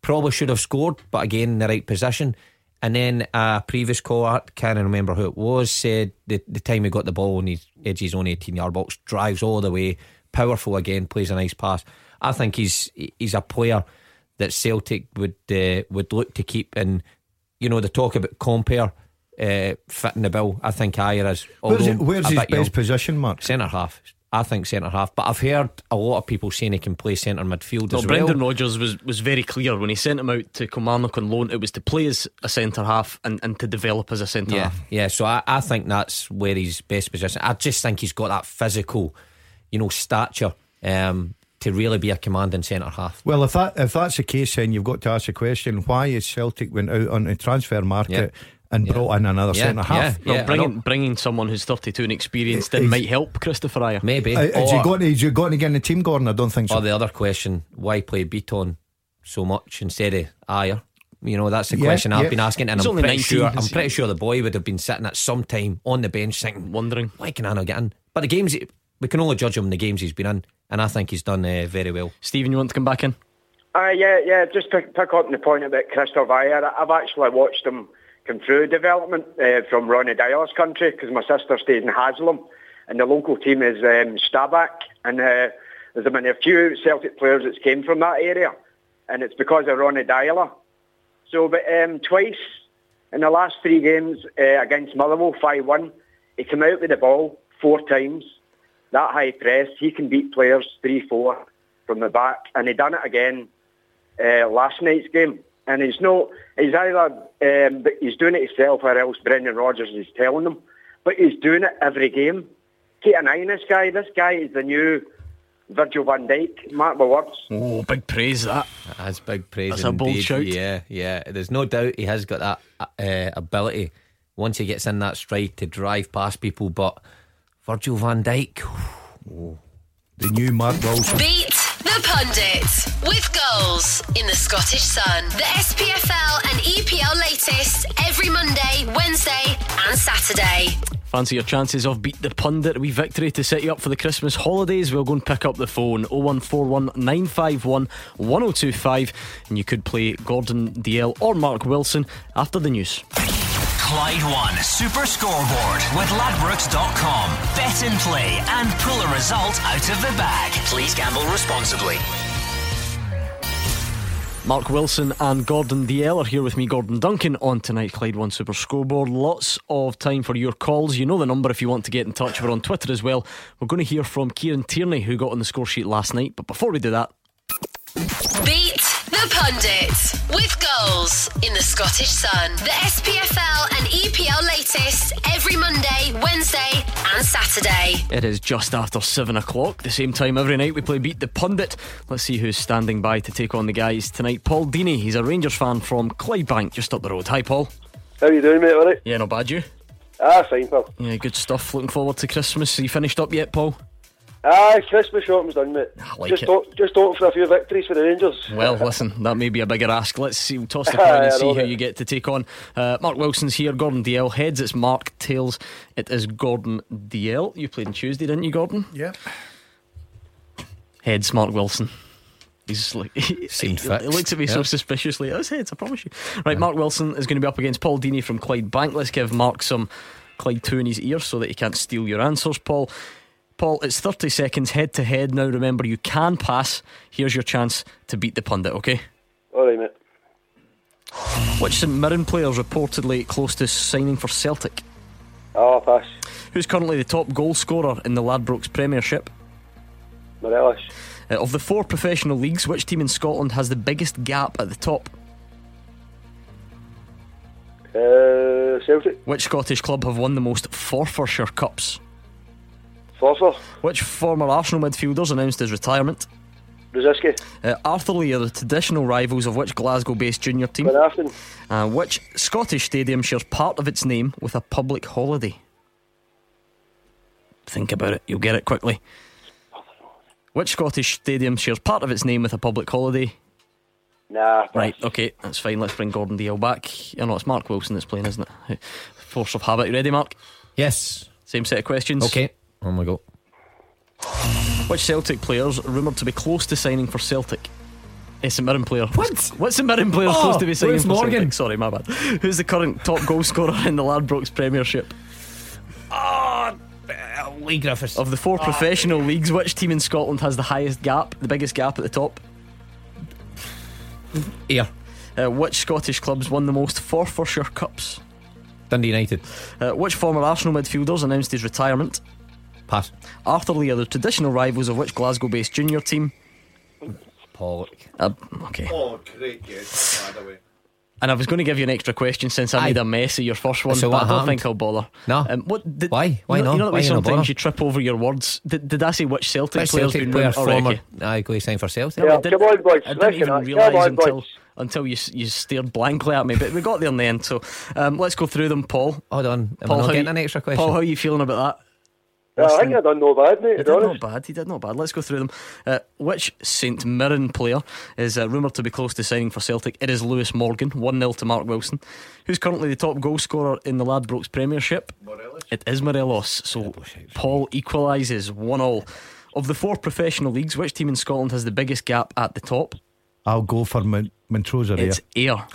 Probably should have scored, but again in the right position. And then a previous caller, can't remember who it was, said the, the time he got the ball on his edge his own 18 yard box, drives all the way, powerful again, plays a nice pass. I think he's he's a player that Celtic would uh, would look to keep. And you know, the talk about compare uh, fitting the bill. I think Ajer is. Where's, it, where's his best young, position, Mark? centre half. I think centre half, but I've heard a lot of people saying he can play centre midfield Well, as Brendan well. Rodgers was, was very clear when he sent him out to Kilmarnock on loan. It was to play as a centre half and, and to develop as a centre Yeah, half. yeah. So I, I think that's where he's best position. I just think he's got that physical, you know, stature um, to really be a commanding centre half. Well, if that if that's the case, then you've got to ask the question: Why is Celtic went out on the transfer market and brought in another Yeah, centre half? yeah, Well, yeah, bringing bringing someone who's 32 and experienced in might help Kristoffer Ajer. Maybe. Uh, Is he or, going? Is he going to get in the team, Gordon? I don't think so. or the other question: Why play Boyata so much instead of Ajer? You know, that's the Yeah, question I've yeah. been asking, and He's I'm pretty 19, sure I'm pretty sure the boy would have been sitting at some time on the bench thinking, Wondering. why can I not get in? But the games we can only judge him in the games he's been in, and I think he's done uh, very well. Stephen, you want to come back in? Uh, yeah, yeah, just pick, pick up on the point about Kristoffer Ajer. I've actually watched him come through development uh, from Ronny Deila's country because my sister stays in Haslam and the local team is um, Stabæk and uh, there's been a few Celtic players that came from that area and it's because of Ronny Deila. So, but um, twice in the last three games uh, against Motherwell, 5-1, he came out with the ball four times. That high press, he can beat players 3-4 from the back and he done it again uh, last night's game. And he's no, he's either, um, he's doing it himself or else Brendan Rodgers is telling him. But he's doing it every game. Keep an eye on this guy. This guy is the new Virgil van Dijk. Mark my words. Oh, big praise that. That's big praise. That's a bold shout. Yeah, yeah. There's no doubt he has got that uh, ability once he gets in that stride to drive past people. But Virgil van Dijk, the new Mark Wilson. Beat the pundit with goals in the Scottish Sun. The SPFL and EPL latest every Monday, Wednesday, and Saturday. Fancy your chances of beat the pundit a wee victory to set you up for the Christmas holidays? We'll go and pick up the phone 0141 951 1025 and you could play Gordon Dalziel or Mark Wilson after the news. Clyde One Super Scoreboard with Ladbrokes.com. Bet and play and pull a result out of the bag. Please gamble responsibly. Mark Wilson and Gordon Dalziel are here with me, Gordon Duncan, on tonight's Clyde One Super Scoreboard. Lots of time for your calls. You know the number if you want to get in touch. We're on Twitter as well. We're going to hear from Kieran Tierney, who got on the score sheet last night. But before we do that, Beat the pundit with goals in the Scottish Sun. The SPFL and EPL latest every Monday, Wednesday, and Saturday. it is just after 7 o'clock. The same time every night we play Beat the Pundit. Let's see who's standing by to take on the guys tonight. Paul Deeney, he's a Rangers fan from Clydebank, just up the road. Hi, Paul. How you doing, mate? All right? Yeah, not bad, you? Ah, fine, pal. Yeah, good stuff. Looking forward to Christmas. Are you finished up yet, Paul? Ah, Christmas shopping's done, mate. like just it. Hope, just hoping for a few victories for the Rangers. Well, *laughs* listen, that may be a bigger ask. Let's see. We'll toss the *laughs* coin and see know who you get to take on. Uh, Mark Wilson's here. Gordon Dalziel. Heads, it's Mark. Tails, it is Gordon Dalziel. You played on Tuesday, didn't you, Gordon? Yeah. Heads, Mark Wilson. He's like, he, Seemed he- he looks at me so yeah. suspiciously. It's heads, I promise you. Right, Mark Wilson is going to be up against Paul Deeney from Clydebank. Let's give Mark some Clyde 2 in his ear so that he can't steal your answers, Paul. Paul, it's 30 seconds head to head now. Remember, you can pass. Here's your chance to beat the pundit, okay? All right, mate. Which St Mirren players reportedly close to signing for Celtic? Ah, pass. Who's currently the top goal scorer in the Ladbrokes Premiership? Morelos. Uh, of the four professional leagues, which team in Scotland has the biggest gap at the top? Uh, Celtic. Which Scottish club have won the most Forfarshire Cups? Forfar. Which former Arsenal midfielders announced his retirement? Brzezinski. Uh, Arthurlie are the traditional rivals of which Glasgow based junior team? Glenafton. Uh, which Scottish stadium shares part of its name with a public holiday? Think about it, you'll get it quickly. Which Scottish stadium shares part of its name with a public holiday? Nah. Right, okay, that's fine. Let's bring Gordon Dalziel back. You know, it's Mark Wilson that's playing, isn't it? *laughs* Force of habit. You ready, Mark? Yes. Same set of questions. Okay. On we go. Which Celtic players are rumoured to be close to signing for Celtic? A St Mirren player. What? What's St Mirren player Oh, close to be signing Lewis for Morgan. Celtic? Sorry, my bad. Who's the current top goal scorer in the Ladbrokes Premiership? Oh, Leigh Griffiths. Of the four professional leagues, which team in Scotland has the highest gap, the biggest gap at the top? Here. Uh, which Scottish clubs won the most Forfarshire Cups? Dundee United. Uh, which former Arsenal midfielders announced his retirement? Pass. Arthurlie are the traditional rivals of which Glasgow based junior team? Pollok. Uh, okay. Oh, great guess, by the way. And I was going to give you an extra question since I Aye. made a mess of your first one, So but what I don't happened? think I'll bother. No. Um, what did, Why? Why you know, not? You know the way Why you not sometimes you trip over your words. Did, did I say which Celtic Which player's Celtic been player rumored? Oh, former? okay. Aye, go sign for Celtic. No, I Yeah, didn't- come on, boys. I didn't even realise until until you you stared blankly at me, but we got there in the end. So um, let's go through them, Paul. Hold on. Am Paul, I not how getting you- an extra question? Paul, how are you feeling about that? Yeah, I think Listening. I done no bad, mate, He did honest. not bad. He did not bad. Let's go through them. Uh, which St Mirren player is uh, rumoured to be close to signing for Celtic? It is Lewis Morgan, 1 0 to Mark Wilson. Who's currently the top goal scorer in the Ladbrokes Premiership? Morelos. It is Morelos. So Paul equalises 1 all. Of the four professional leagues, which team in Scotland has the biggest gap at the top? I'll go for Mon- Montrose Area. It's Ayr. *laughs*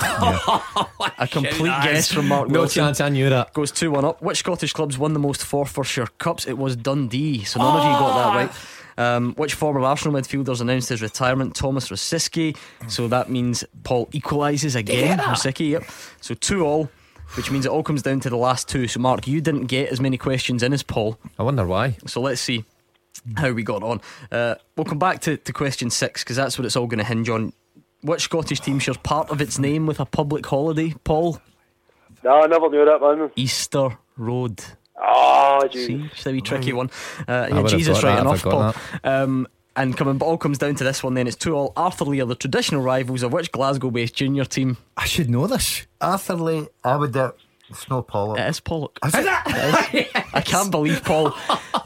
A complete guess from Mark No Wilson. chance I knew that. Goes 2 1 up. Which Scottish clubs won the most Forfarshire Cups? It was Dundee. So none of you got that right. Um, which former Arsenal midfielders announced his retirement? Thomas Rosicky. So that means Paul equalises again. Rosicky, yep. So 2 all, which means it all comes down to the last two. So, Mark, you didn't get as many questions in as Paul. I wonder why. So let's see how we got on. Uh, we'll come back to, to question six because that's what it's all going to hinge on. Which Scottish team shares part of its name with a public holiday? Paul? No, I never knew that, man. Easter Road. Oh, See, gee. just a wee tricky one. Uh, yeah, Jesus, right that if enough, Paul. Um, and coming, but all comes down to this one. Then it's two all. Arthurlie are the traditional rivals of which Glasgow-based junior team? I should know this. Arthurlie, I would do. It's no Pollok. It is Pollok. Is it? *laughs* I can't believe Paul.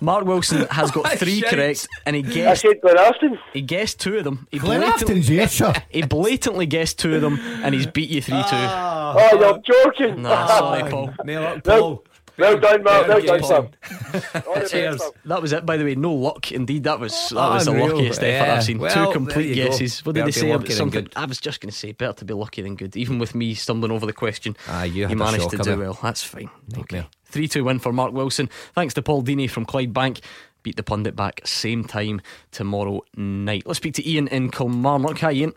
Mark Wilson has got *laughs* three Shite. correct, and he I guessed said Glenafton. he guessed two of them. He blatantly, Glenafton's yes, *laughs* sir. he blatantly guessed two of them, and he's beat you three two. Ah. Oh, you're joking. Nah, sorry, Paul. Nail up, Well, well done, Mark. Well Well done, done. Sam. *laughs* All the best, Cheers. That was it, by the way. No luck, indeed. That was that was the Unreal. luckiest effort Yeah. I've seen. Well, Two complete you go. guesses. What did Better they say about something? good. I was just going to say better to be lucky than good. Even with me stumbling over the question, Ah, you had a managed to shocker do there. well. That's fine. Nightmare. Three two win for Mark Wilson. Thanks to Paul Deeney from Clydebank. Beat the pundit back same time tomorrow night. Let's speak to Ian in Kilmarnock. Hi, Ian.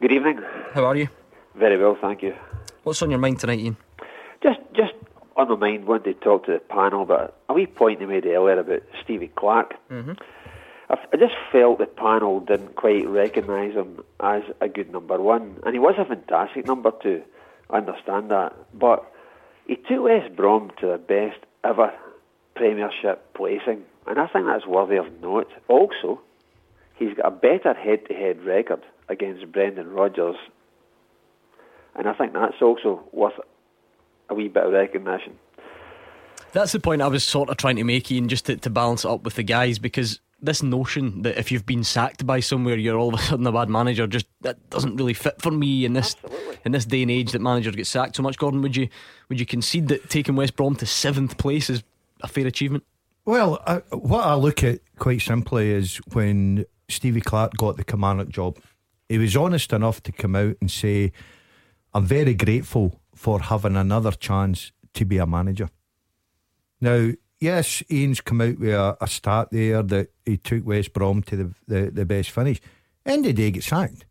Good evening. How are you? Very well, thank you. What's on your mind tonight, Ian? Just, just on my mind, wanted to talk to the panel, but a wee point they made earlier about Stevie Clarke. Mm-hmm. I, f- I just felt the panel didn't quite recognise him as a good number one, and he was a fantastic number two. I understand that, but he took West Brom to their best ever Premiership placing, and I think that's worthy of note. Also, he's got a better head-to-head record against Brendan Rodgers, and I think that's also worth a wee bit of recognition. That's the point I was sort of trying to make, Ian, just to, to balance it up with the guys, because this notion that if you've been sacked by somewhere, you're all of a sudden a bad manager, just that doesn't really fit for me in this in this day and age that managers get sacked so much. Gordon, would you would you concede that taking West Brom to seventh place is a fair achievement? Well, I, what I look at quite simply is when Stevie Clarke got the Kilmarnock job, he was honest enough to come out and say, I'm very grateful for having another chance to be a manager. Now, yes, Ian's come out with a, a start there that he took West Brom to the, the, the best finish. End of the day, he gets sacked.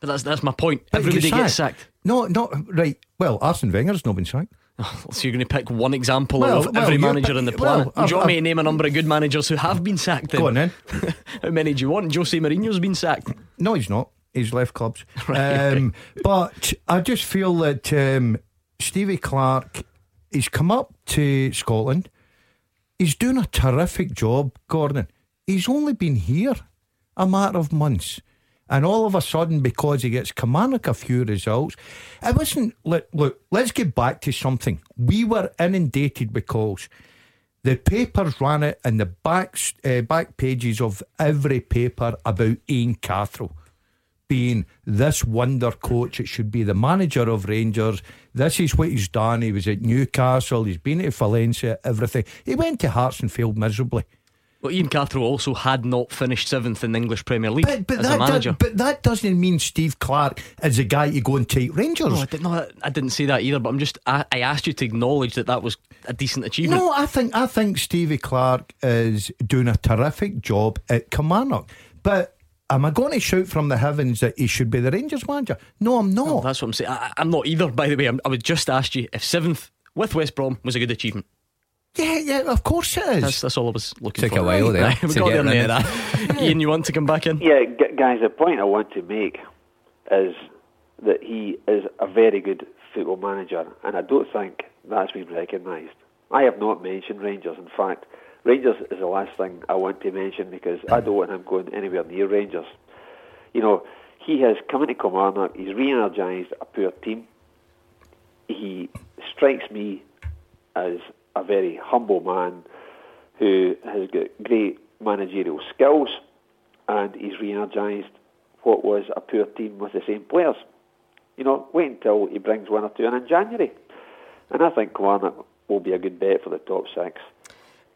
But that's that's my point. But Everybody gets sacked. No, not right. Well, Arsene Wenger's not been sacked. *laughs* So you're going to pick one example Well, of well, every manager on the well, planet. Would you want I've- me to name a number of good managers who have been sacked? Then? Go on then. *laughs* How many do you want? Jose Mourinho's been sacked. No, he's not. He's left clubs. *laughs* Right, um, But I just feel that um, Stevie Clarke, he's come up to Scotland. He's doing a terrific job, Gordon. He's only been here a matter of months. And all of a sudden, because he gets Kilmarnock a few results, it wasn't. Look, look, let's get back to something. We were inundated calls. The papers ran it in the back, uh, back pages of every paper about Ian Cathro being this wonder coach. It should be the manager of Rangers. This is what he's done. He was at Newcastle. He's been at Valencia. Everything. He went to Hearts and failed miserably. Well, Ian Cathro also had not finished seventh in the English Premier League But, but as a that manager. do- but that doesn't mean Steve Clarke is the guy to go and take Rangers. No, I, did not, I didn't say that either, but I'm just I, I asked you to acknowledge that that was a decent achievement. No, I think I think Stevie Clarke is doing a terrific job at Kilmarnock. But am I going to shout from the heavens that he should be the Rangers manager? No, I'm not. No, that's what I'm saying. I, I'm not either, by the way. I'm, I would just ask you if seventh with West Brom was a good achievement. Yeah, yeah, of course it is. That's, that's all I was looking Took for. a while there *laughs* we to got get there in the into end. Ian, you want to come back in? Yeah, g- guys, the point I want to make is that he is a very good football manager, and I don't think that's been recognised. I have not mentioned Rangers. In fact, Rangers is the last thing I want to mention because I don't want him going anywhere near Rangers. You know, he has come into Kilmarnock, he's re energised a poor team. He strikes me as a very humble man who has got great managerial skills and he's re energised what was a poor team with the same players. You know, wait until he brings one or two in in January. And I think Kilmarnock will be a good bet for the top six.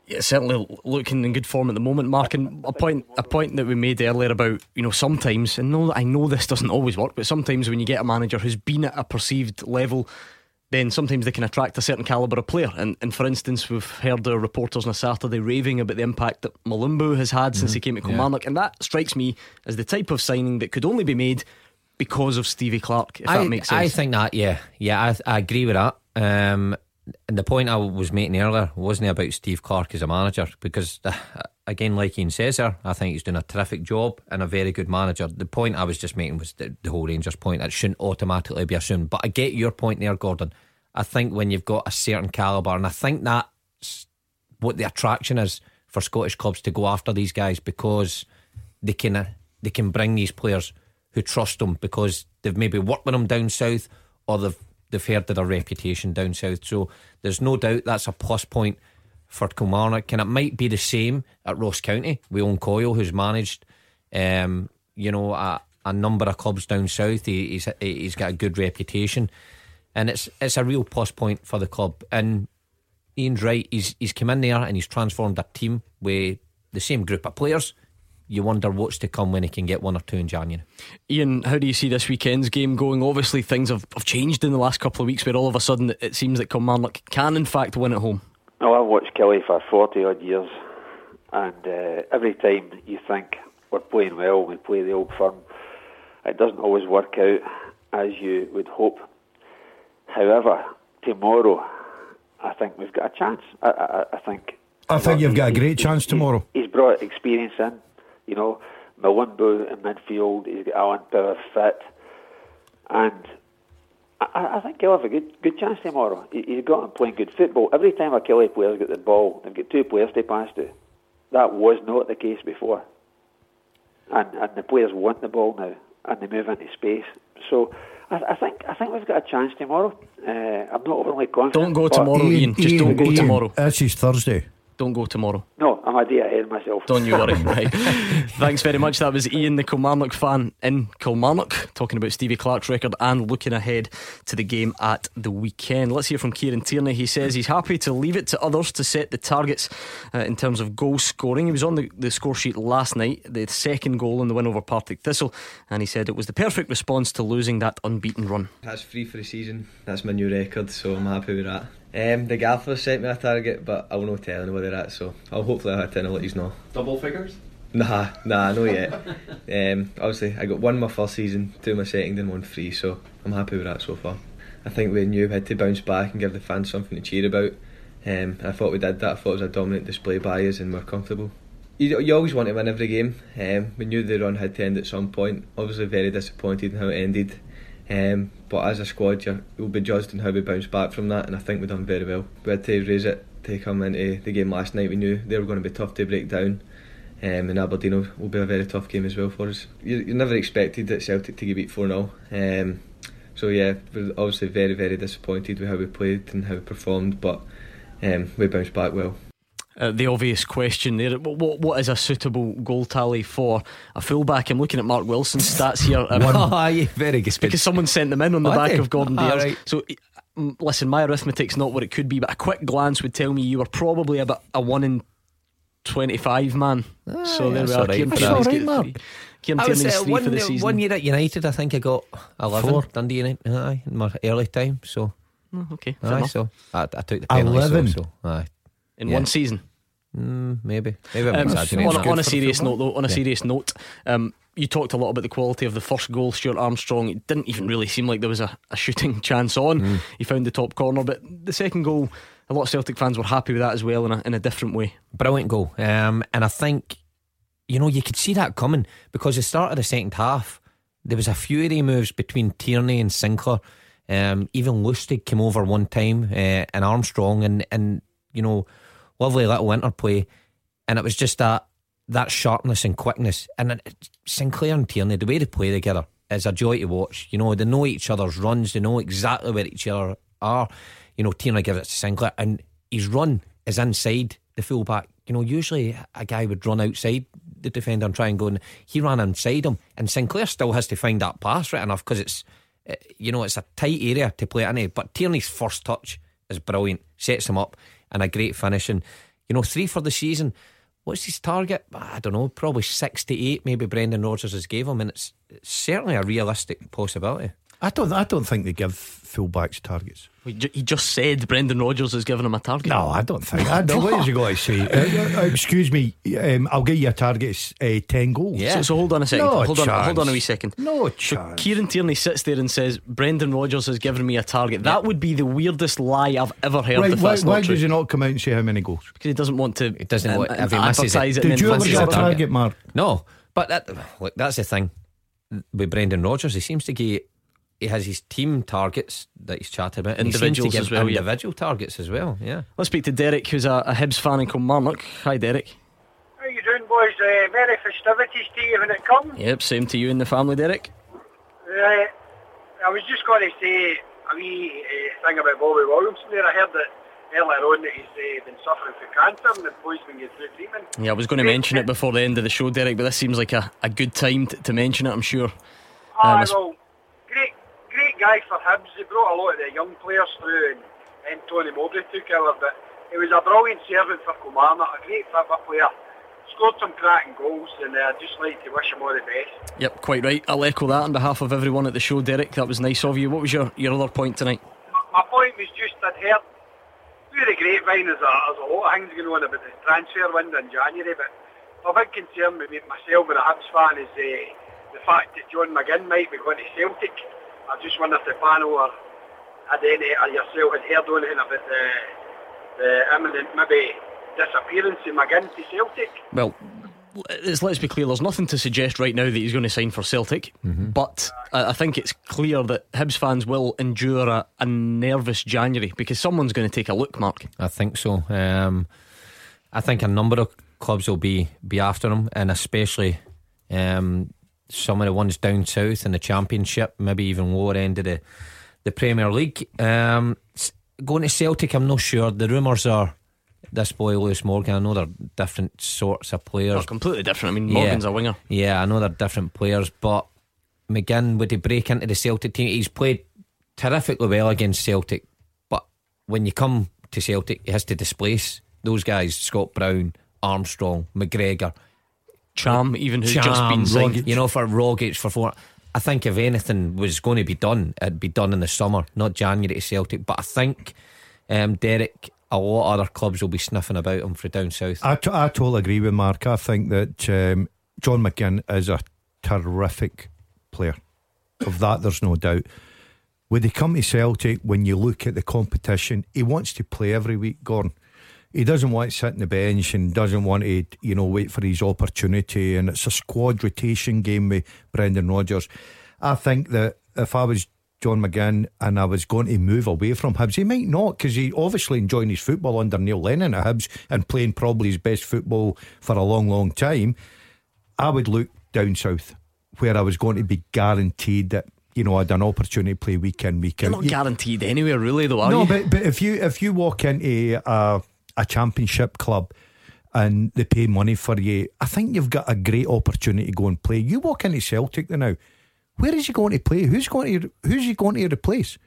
Yeah, certainly looking in good form at the moment, Mark. And a point, a point that we made earlier about you know sometimes, and no, I know this doesn't always work, but sometimes when you get a manager who's been at a perceived level, then sometimes they can attract a certain calibre of player. And, and for instance, we've heard the reporters on a Saturday raving about the impact that Mulumbu has had since he came to Kilmarnock, and that strikes me as the type of signing that could only be made because of Stevie Clarke. If I, that makes sense. I think that, yeah, yeah, I, I agree with that. Um, the point I was making earlier wasn't about Steve Clarke as a manager because, *sighs* again, like Ian says there, I think he's doing a terrific job and a very good manager. The point I was just making was the, the whole Rangers point. It shouldn't automatically be assumed. But I get your point there, Gordon. I think when you've got a certain calibre, and I think that's what the attraction is for Scottish clubs to go after these guys because they can uh, they can bring these players who trust them because they've maybe worked with them down south or they've they've heard of their reputation down south. So there's no doubt that's a plus point for Kilmarnock, and it might be the same at Ross County. Owen Coyle, who's managed, um, you know, a, a number of clubs down south. He, he's he's got a good reputation, and it's it's a real plus point for the club. And Ian's right. He's he's come in there and he's transformed a team with the same group of players. You wonder what's to come when he can get one or two in January. Ian, how do you see this weekend's game going? Obviously, things have, have changed in the last couple of weeks where all of a sudden it seems that Kilmarnock can, in fact, win at home. Well, I've watched Killie for 40 odd years, and uh, every time you think we're playing well, we play the old firm, it doesn't always work out as you would hope. However, tomorrow, I think we've got a chance. I, I, I think. I think you've got a great chance tomorrow. He's brought experience in, you know, Mulumbu in midfield, he's got Alan Power fit, and I, I think he'll have a good good chance tomorrow. He, he's got him playing good football. Every time a Killie player's got the ball, they've got two players to pass to. That was not the case before. And and the players want the ball now, and they move into space. So I, I think I think we've got a chance tomorrow. Uh, I'm not overly confident. Don't go tomorrow, Ian. Just don't go tomorrow. This is Thursday. Don't go tomorrow. No, I'm a day ahead myself. Don't you worry. *laughs* right. Thanks very much. That was Ian, the Kilmarnock fan in Kilmarnock, talking about Stevie Clarke's record and looking ahead to the game at the weekend. Let's hear from Kieran Tierney. He says he's happy to leave it to others to set the targets uh, in terms of goal scoring. He was on the, the score sheet last night, the second goal in the win over Partick Thistle, and he said it was the perfect response to losing that unbeaten run. That's free for the season. That's my new record, so I'm happy with that. Um, the gaffer sent me a target, but I'll not tell anybody that, so I'll hopefully hit it and I'll let you know. Double figures? Nah, nah, not yet. *laughs* um, obviously, I got one my first season, two my second, and one free, so I'm happy with that so far. I think we knew we had to bounce back and give the fans something to cheer about. Um, I thought we did that. I thought it was a dominant display by us, and we're comfortable. You, you always want to win every game. Um, we knew the run had to end at some point. Obviously, very disappointed in how it ended. Um, but as a squad, you're, we'll be judged on how we bounce back from that, and I think we've done very well. We had to raise it to come into the game last night. We knew they were going to be tough to break down. Um, and Aberdeen will, will be a very tough game as well for us. You, you never expected that Celtic to get beat 4 0. Um, so, yeah, we're obviously very, very disappointed with how we played and how we performed, but um, we bounced back well. Uh, the obvious question there. What, what, what is a suitable goal tally for a fullback? I'm looking at Mark Wilson's stats here. *laughs* *laughs* Aye, very good. because someone sent them in on the Oh, back of Gordon Ah, right. So, mm, listen, my arithmetic's not what it could be, but a quick glance would tell me you were probably about a one in twenty-five man. so there we are. all right Kieran Tierney's that. got That's all right, three. Kieran I was, Tierney's uh, three one, for the season. one year at United, I think I got 11. Four. Dundee United, aye, in my early time. So, Oh, okay, fair aye, so I, I took the penalty. 11? So, so, aye. In Yeah. one season. Mm, maybe. Maybe I'm Um, on, that. on a serious note, though, on a Yeah. serious note, um, you talked a lot about the quality of the first goal, Stuart Armstrong. It didn't even really seem like there was a, a shooting *laughs* chance on. Mm. He found the top corner, but the second goal, a lot of Celtic fans were happy with that as well in a, in a different way. Brilliant goal. Um, and I think, you know, you could see that coming because the start of the second half, there was a few of the moves between Tierney and Sinclair. Um, even Lustig came over one time uh, and Armstrong and, and, you know, lovely little interplay. And it was just that that sharpness and quickness. And Sinclair and Tierney, the way they play together is a joy to watch. You know, they know each other's runs, they know exactly where each other are. You know, Tierney gives it to Sinclair, and his run is inside the fullback. You know, usually a guy would run outside the defender and try and go, and he ran inside him. And Sinclair still has to find that pass right enough because it's, uh, you know, it's a tight area to play it in. But Tierney's first touch is brilliant, sets him up, and a great finish. And, you know, three for the season. What's his target? I don't know, probably six to eight. Maybe Brendan Rodgers has gave him, and it's, it's certainly a realistic possibility. I don't. I don't think they give fullbacks targets. He just said Brendan Rodgers has given him a target. No, I don't think. I *laughs* don't. What has he got to say? Uh, uh, excuse me. Um, I'll give you a target. Uh, ten goals. So, so hold on a second. No hold on. Hold on a wee second. No So. Kieran Tierney sits there and says Brendan Rodgers has given me a target. That would be the weirdest lie I've ever heard. Right, if why that's why not does he not come out and say how many goals? Because he doesn't want to. He doesn't want- if he misses it. advertise it. Did you then ever get a target, Mark? No, but that, look, that's the thing with Brendan Rodgers. He seems to get he has his team targets that he's chatted about, and he seems to Individuals give as well, yeah. individual targets as well. Yeah. Let's speak to Derek, who's a, a Hibs fan in Kilmarnock. Hi, Derek. How you doing, boys? Uh, merry festivities to you when it comes. Yep, same to you and the family, Derek. Uh, I was just going to say a wee uh, thing about Bobby Williamson there. I heard that earlier on that he's uh, been suffering from cancer and the boys been getting through treatment. Yeah, I was going to mention it before the end of the show, Derek, but this seems like a, a good time to, to mention it, I'm sure. Um, it's- well, great, guy for Hibs. He brought a lot of the young players through, and, and Tony Mowbray took over. But he was a brilliant servant for Kilmarnock, a great football player. Scored some cracking goals, and uh, I'd just like to wish him all the best. Yep, quite right. I'll echo that on behalf of everyone at the show, Derek. That was nice of you. What was your, your other point tonight? My point was just I'd heard through the grapevine there's a, there's a lot of things going on about the transfer window in January, but my big concern with myself and a Hibs fan is uh, the fact that John McGinn might be going to Celtic. I just wonder if the panel or had any or yourself had heard anything about the the imminent maybe disappearance of McGinn to Celtic. Well, let's, let's be clear. There's nothing to suggest right now that he's going to sign for Celtic, but I, I think it's clear that Hibs fans will endure a, a nervous January because someone's going to take a look, Mark. I think so. Um, I think a number of clubs will be be after him, and especially um, some of the ones down south in the Championship, maybe even lower end of the the Premier League. Um, going to Celtic, I'm not sure. The rumours are this boy Lewis Morgan. I know they're different sorts of players. Completely different. I mean, Morgan's a winger. Yeah, I know they're different players, but McGinn would he break into the Celtic team? He's played terrifically well against Celtic, but when you come to Celtic, he has to displace those guys: Scott Brown, Armstrong, McGregor, Ntcham, even who's Ntcham, just been signed. Rogic. You know, for Rogic for four. I think if anything was going to be done, it'd be done in the summer, not January to Celtic. But I think um, Derek, a lot of other clubs will be sniffing about him for down south. I, t- I totally agree with Mark. I think that um, John McGinn is a terrific player. Of that, there's no doubt. When they come to Celtic, when you look at the competition, he wants to play every week, Gordon. He doesn't want to sit on the bench and doesn't want to, you know, wait for his opportunity. And it's a squad rotation game with Brendan Rodgers. I think that if I was John McGinn and I was going to move away from Hibs. He might not because he obviously enjoying his football under Neil Lennon at Hibs and playing probably his best football for a long, long time. I would look down south where I was going to be guaranteed that you know I had an opportunity to play week in week You're out. not guaranteed anywhere, really, though, are no, you? but but if you if you walk into a a championship club and they pay money for you, I think you've got a great opportunity to go and play. You walk into Celtic now. Where is he going to play? Who's going to who's he going to replace?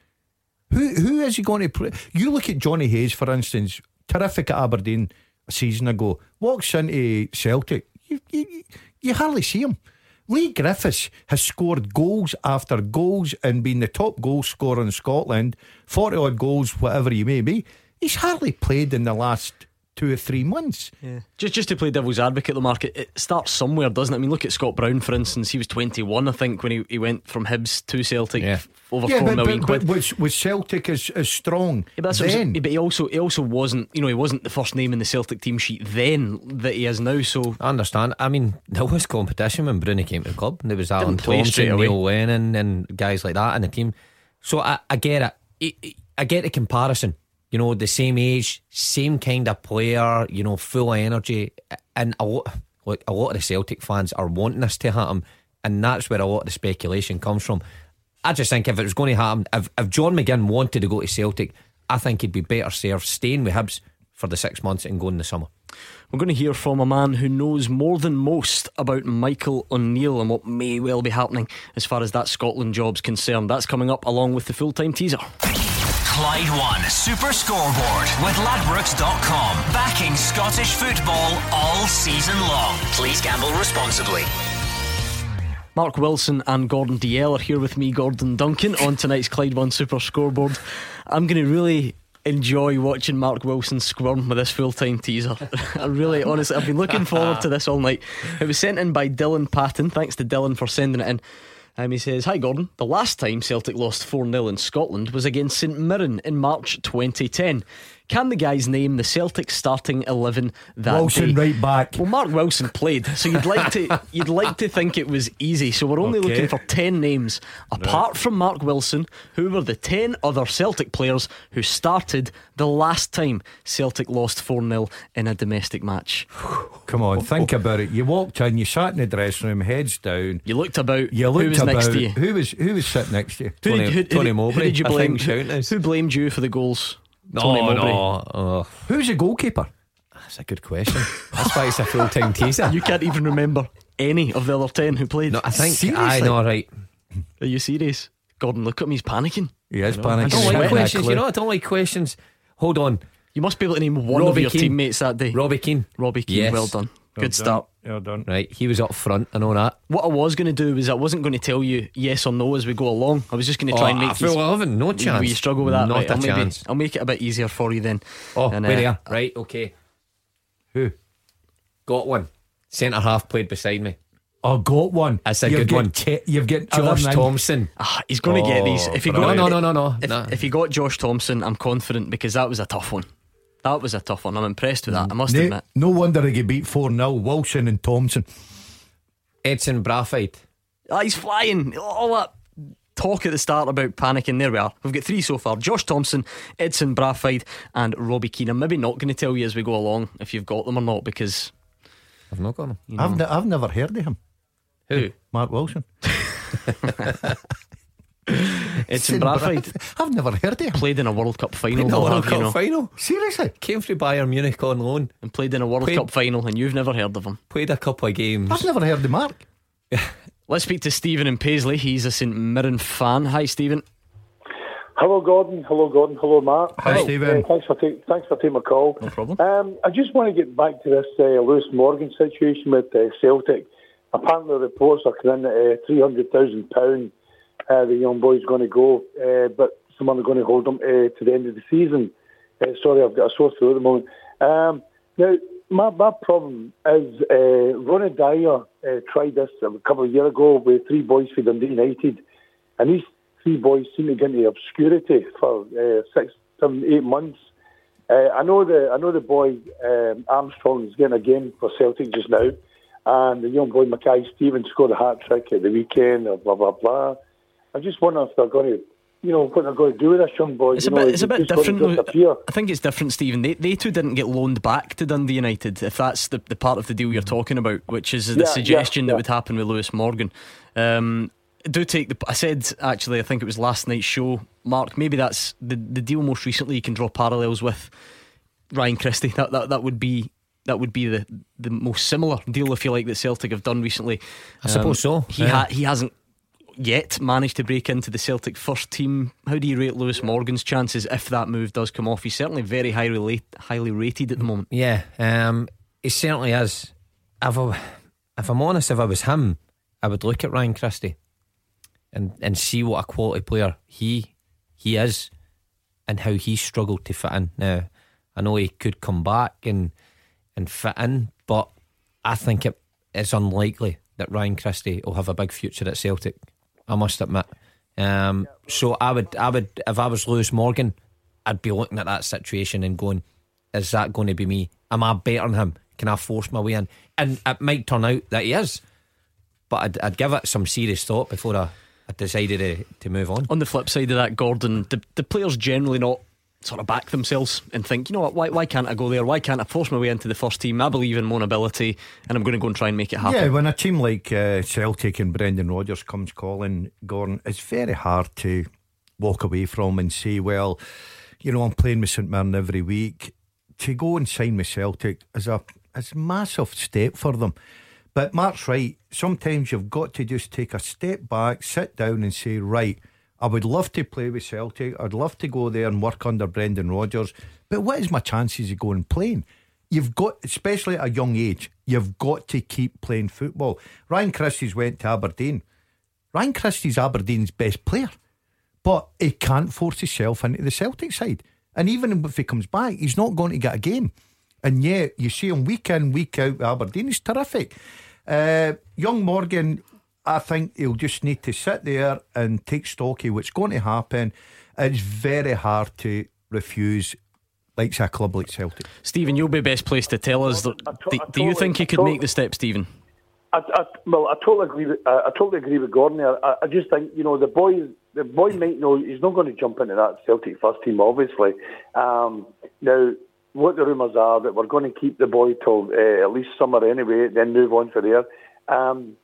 Who who is he going to play? You look at Jonny Hayes, for instance, terrific at Aberdeen a season ago. Walks into Celtic, you you, you hardly see him. Leigh Griffiths has scored goals after goals and been the top goal scorer in Scotland, 40 odd goals, whatever he may be. He's hardly played in the last two or three months. Yeah. Just just to play devil's advocate, the market it starts somewhere, doesn't it? I mean, look at Scott Brown, for instance. He was 21, I think, when he, he went from Hibs to Celtic. Over yeah, four but, million but, quid. but was, was Celtic as, as strong Yeah, but, that's what I'm then? saying. but he also he also wasn't you know he wasn't the first name in the Celtic team sheet then that he is now. So I understand. I mean, there was competition when Bruni came to the club. There was Alan Didn't Thompson, away. Neil Lennon, and guys like that in the team. So I, I get it. I- I get the comparison. You know, the same age, same kind of player. You know, full of energy, and a lot, a lot of the Celtic fans are wanting this to happen, and that's where a lot of the speculation comes from. I just think if it was going to happen, if, if John McGinn wanted to go to Celtic, I think he'd be better served staying with Hibs for the six months and going in the summer. we're going to hear from a man who knows more than most about Michael O'Neill and what may well be happening as far as that Scotland job's concerned. That's coming up along with the full time teaser. Clyde One Super Scoreboard with Ladbrokes.com. Backing Scottish football all season long. Please gamble responsibly. Mark Wilson and Gordon Dalziel are here with me, Gordon Duncan, on tonight's Clyde One Super Scoreboard. I'm going to really enjoy watching Mark Wilson squirm with this full time teaser. *laughs* I really, honestly, I've been looking forward to this all night. It was sent in by Dylan Patton. Thanks to Dylan for sending it in. Um, he says, Hi Gordon, the last time Celtic lost 4 0 in Scotland was against St Mirren in March 2010. Can the guys name the Celtic starting 11 that Wilson day? right back. Well, Mark Wilson played, so you'd like to *laughs* you'd like to think it was easy. So we're only Okay. looking for ten names apart from Mark Wilson. Who were the ten other Celtic players who started the last time Celtic lost four 0 in a domestic match? *sighs* Come on, think oh, oh. about it. You walked in, you sat in the dressing room, heads down. You looked about. You looked who was about. next to you? Who was who was sitting next to you? Who who, who, who did you blame? Who, who blamed you for the goals? No, Tony Mowbray. no. Oh, Who's your goalkeeper? that's a good question. That's why it's a full time *laughs* teaser. You can't even remember any of the other ten who played. No, I think Seriously? I know, right. Are you serious? Gordon, look at me, He's panicking. He is I panicking. don't like questions. You know, I don't like questions. Hold on. You must be able to name one of your Keane. teammates that day. Robbie Keane. Robbie Keane. Yes. Well done. Well Good done. start. Well done. Right, he was up front. and all that. What I was going to do was I wasn't going to tell you yes or no as we go along. I was just going to try and Oh, make full you. 11, no Will chance. you struggle with that? Not right, a I'll, maybe, chance. I'll make it a bit easier for you then. Oh, And, where uh, they are. Right, okay. Who? Got one. Centre half played beside me. Oh, got one. That's a You've good got one. Te- you've got Josh Thompson. Ah, he's going to get these. If he got no, no, no, no. If, no. if he got Josh Thompson, I'm confident because that was a tough one. That was a tough one. I'm impressed with that. I must No, admit. no wonder he get beat 4 0. Wilson and Thompson. Edson Braafheid. Ah, he's flying. All that talk at the start about panicking. There we are. We've got three so far: Josh Thompson, Edson Braafheid, and Robbie Keane. I'm maybe not going to tell you as we go along if you've got them or not because I've not got him. you know, I've, ne- I've never heard of him. who Mark Wilson. *laughs* *laughs* Edson Braafheid I've never heard of him. played in a World Cup final. No I'll World have you Cup know. final. Seriously? Came through Bayern Munich on loan. and played in a World Played- Cup final, and you've never heard of him. Played a couple of games. I've never heard of Mark. *laughs* Let's speak to Stephen in Paisley. He's a St Mirren fan. Hi, Stephen. Hello, Gordon. Hello, Gordon. Hello, Mark. Hi, Stephen. Uh, thanks for ta- thanks for taking my call. No problem. Um, I just want to get back to this uh, Lewis Morgan situation with uh, Celtic. Apparently, reports are coming in at uh, three hundred thousand pound. Uh, the young boy's going to go, uh, but someone is going to hold him uh, to the end of the season. Uh, sorry, I've got a sore throat at the moment. Um, now, my, my problem is uh, Ronny Deila uh, tried this a couple of years ago with three boys for Dundee United, and these three boys seem to get into obscurity for uh, six, seven, eight months. I know the I know the boy um, Armstrong is getting a game for Celtic just now, and the young boy Mackay Stevens scored a hat trick at the weekend. Blah blah blah. I just wonder if they're going to you know what they're going to do with this young boy. It's you a know, bit, it's a bit different. to though. disappear. I think it's different, Stephen. They, they two didn't get loaned back to Dundee United, if that's the, the part of the deal you're talking about, which is the Yeah, suggestion yeah, that would happen with Lewis Morgan. Um, do take the. I said actually, I think it was last night's show, Mark. Maybe that's the the deal most recently. You can draw parallels with Ryan Christie. That that, that would be. That would be the, the most similar deal, if you like, that Celtic have done recently. I suppose so, He yeah. ha- he hasn't yet managed to break into the Celtic first team. How do you rate Lewis Morgan's chances if that move does come off? He's certainly very highly highly rated at the moment. Yeah, um, he certainly is. If, I, if I'm honest, if I was him, I would look at Ryan Christie and and see what a quality player he he is and how he struggled to fit in. Now, I know he could come back and and fit in, but I think it it's unlikely that Ryan Christie will have a big future at Celtic. I must admit. Um, so I would, I would, if I was Lewis Morgan, I'd be looking at that situation and going, "Is that going to be me? Am I better than him? Can I force my way in?" And it might turn out that he is, but I'd, I'd give it some serious thought before I, I decided to, to move on. On the flip side of that, Gordon, the, the players generally not sort of back themselves and think, you know what, why, why can't I go there? Why can't I force my way into the first team? I believe in my ability and I'm going to go and try and make it happen. Yeah, when a team like uh, Celtic and Brendan Rodgers comes calling, Gordon, it's very hard to walk away from and say, well, you know, I'm playing with St Mirren every week. To go and sign with Celtic is a is a massive step for them. But Mark's right. Sometimes you've got to just take a step back, sit down, and say, right, I would love to play with Celtic. I'd love to go there and work under Brendan Rodgers. But what is my chances of going playing? You've got, especially at a young age, you've got to keep playing football. Ryan Christie's went to Aberdeen. Ryan Christie's Aberdeen's best player, but he can't force himself into the Celtic side. And even if he comes back, he's not going to get a game. And yet, you see him week in, week out Aberdeen. He's terrific. Uh, young Morgan, I think he'll just need to sit there and take stock of what's going to happen. It's very hard to refuse, like a club like Celtic. Stephen, you'll be best placed to tell us. Do, do you think he could make the step, Stephen? I, I, well, I totally agree. With, I, I totally agree with Gordon there. I, I just think you know the boy. The boy might know he's not going to jump into that Celtic first team. Obviously, um, now what the rumours are that we're going to keep the boy till uh, at least summer anyway, then move on for there. Um,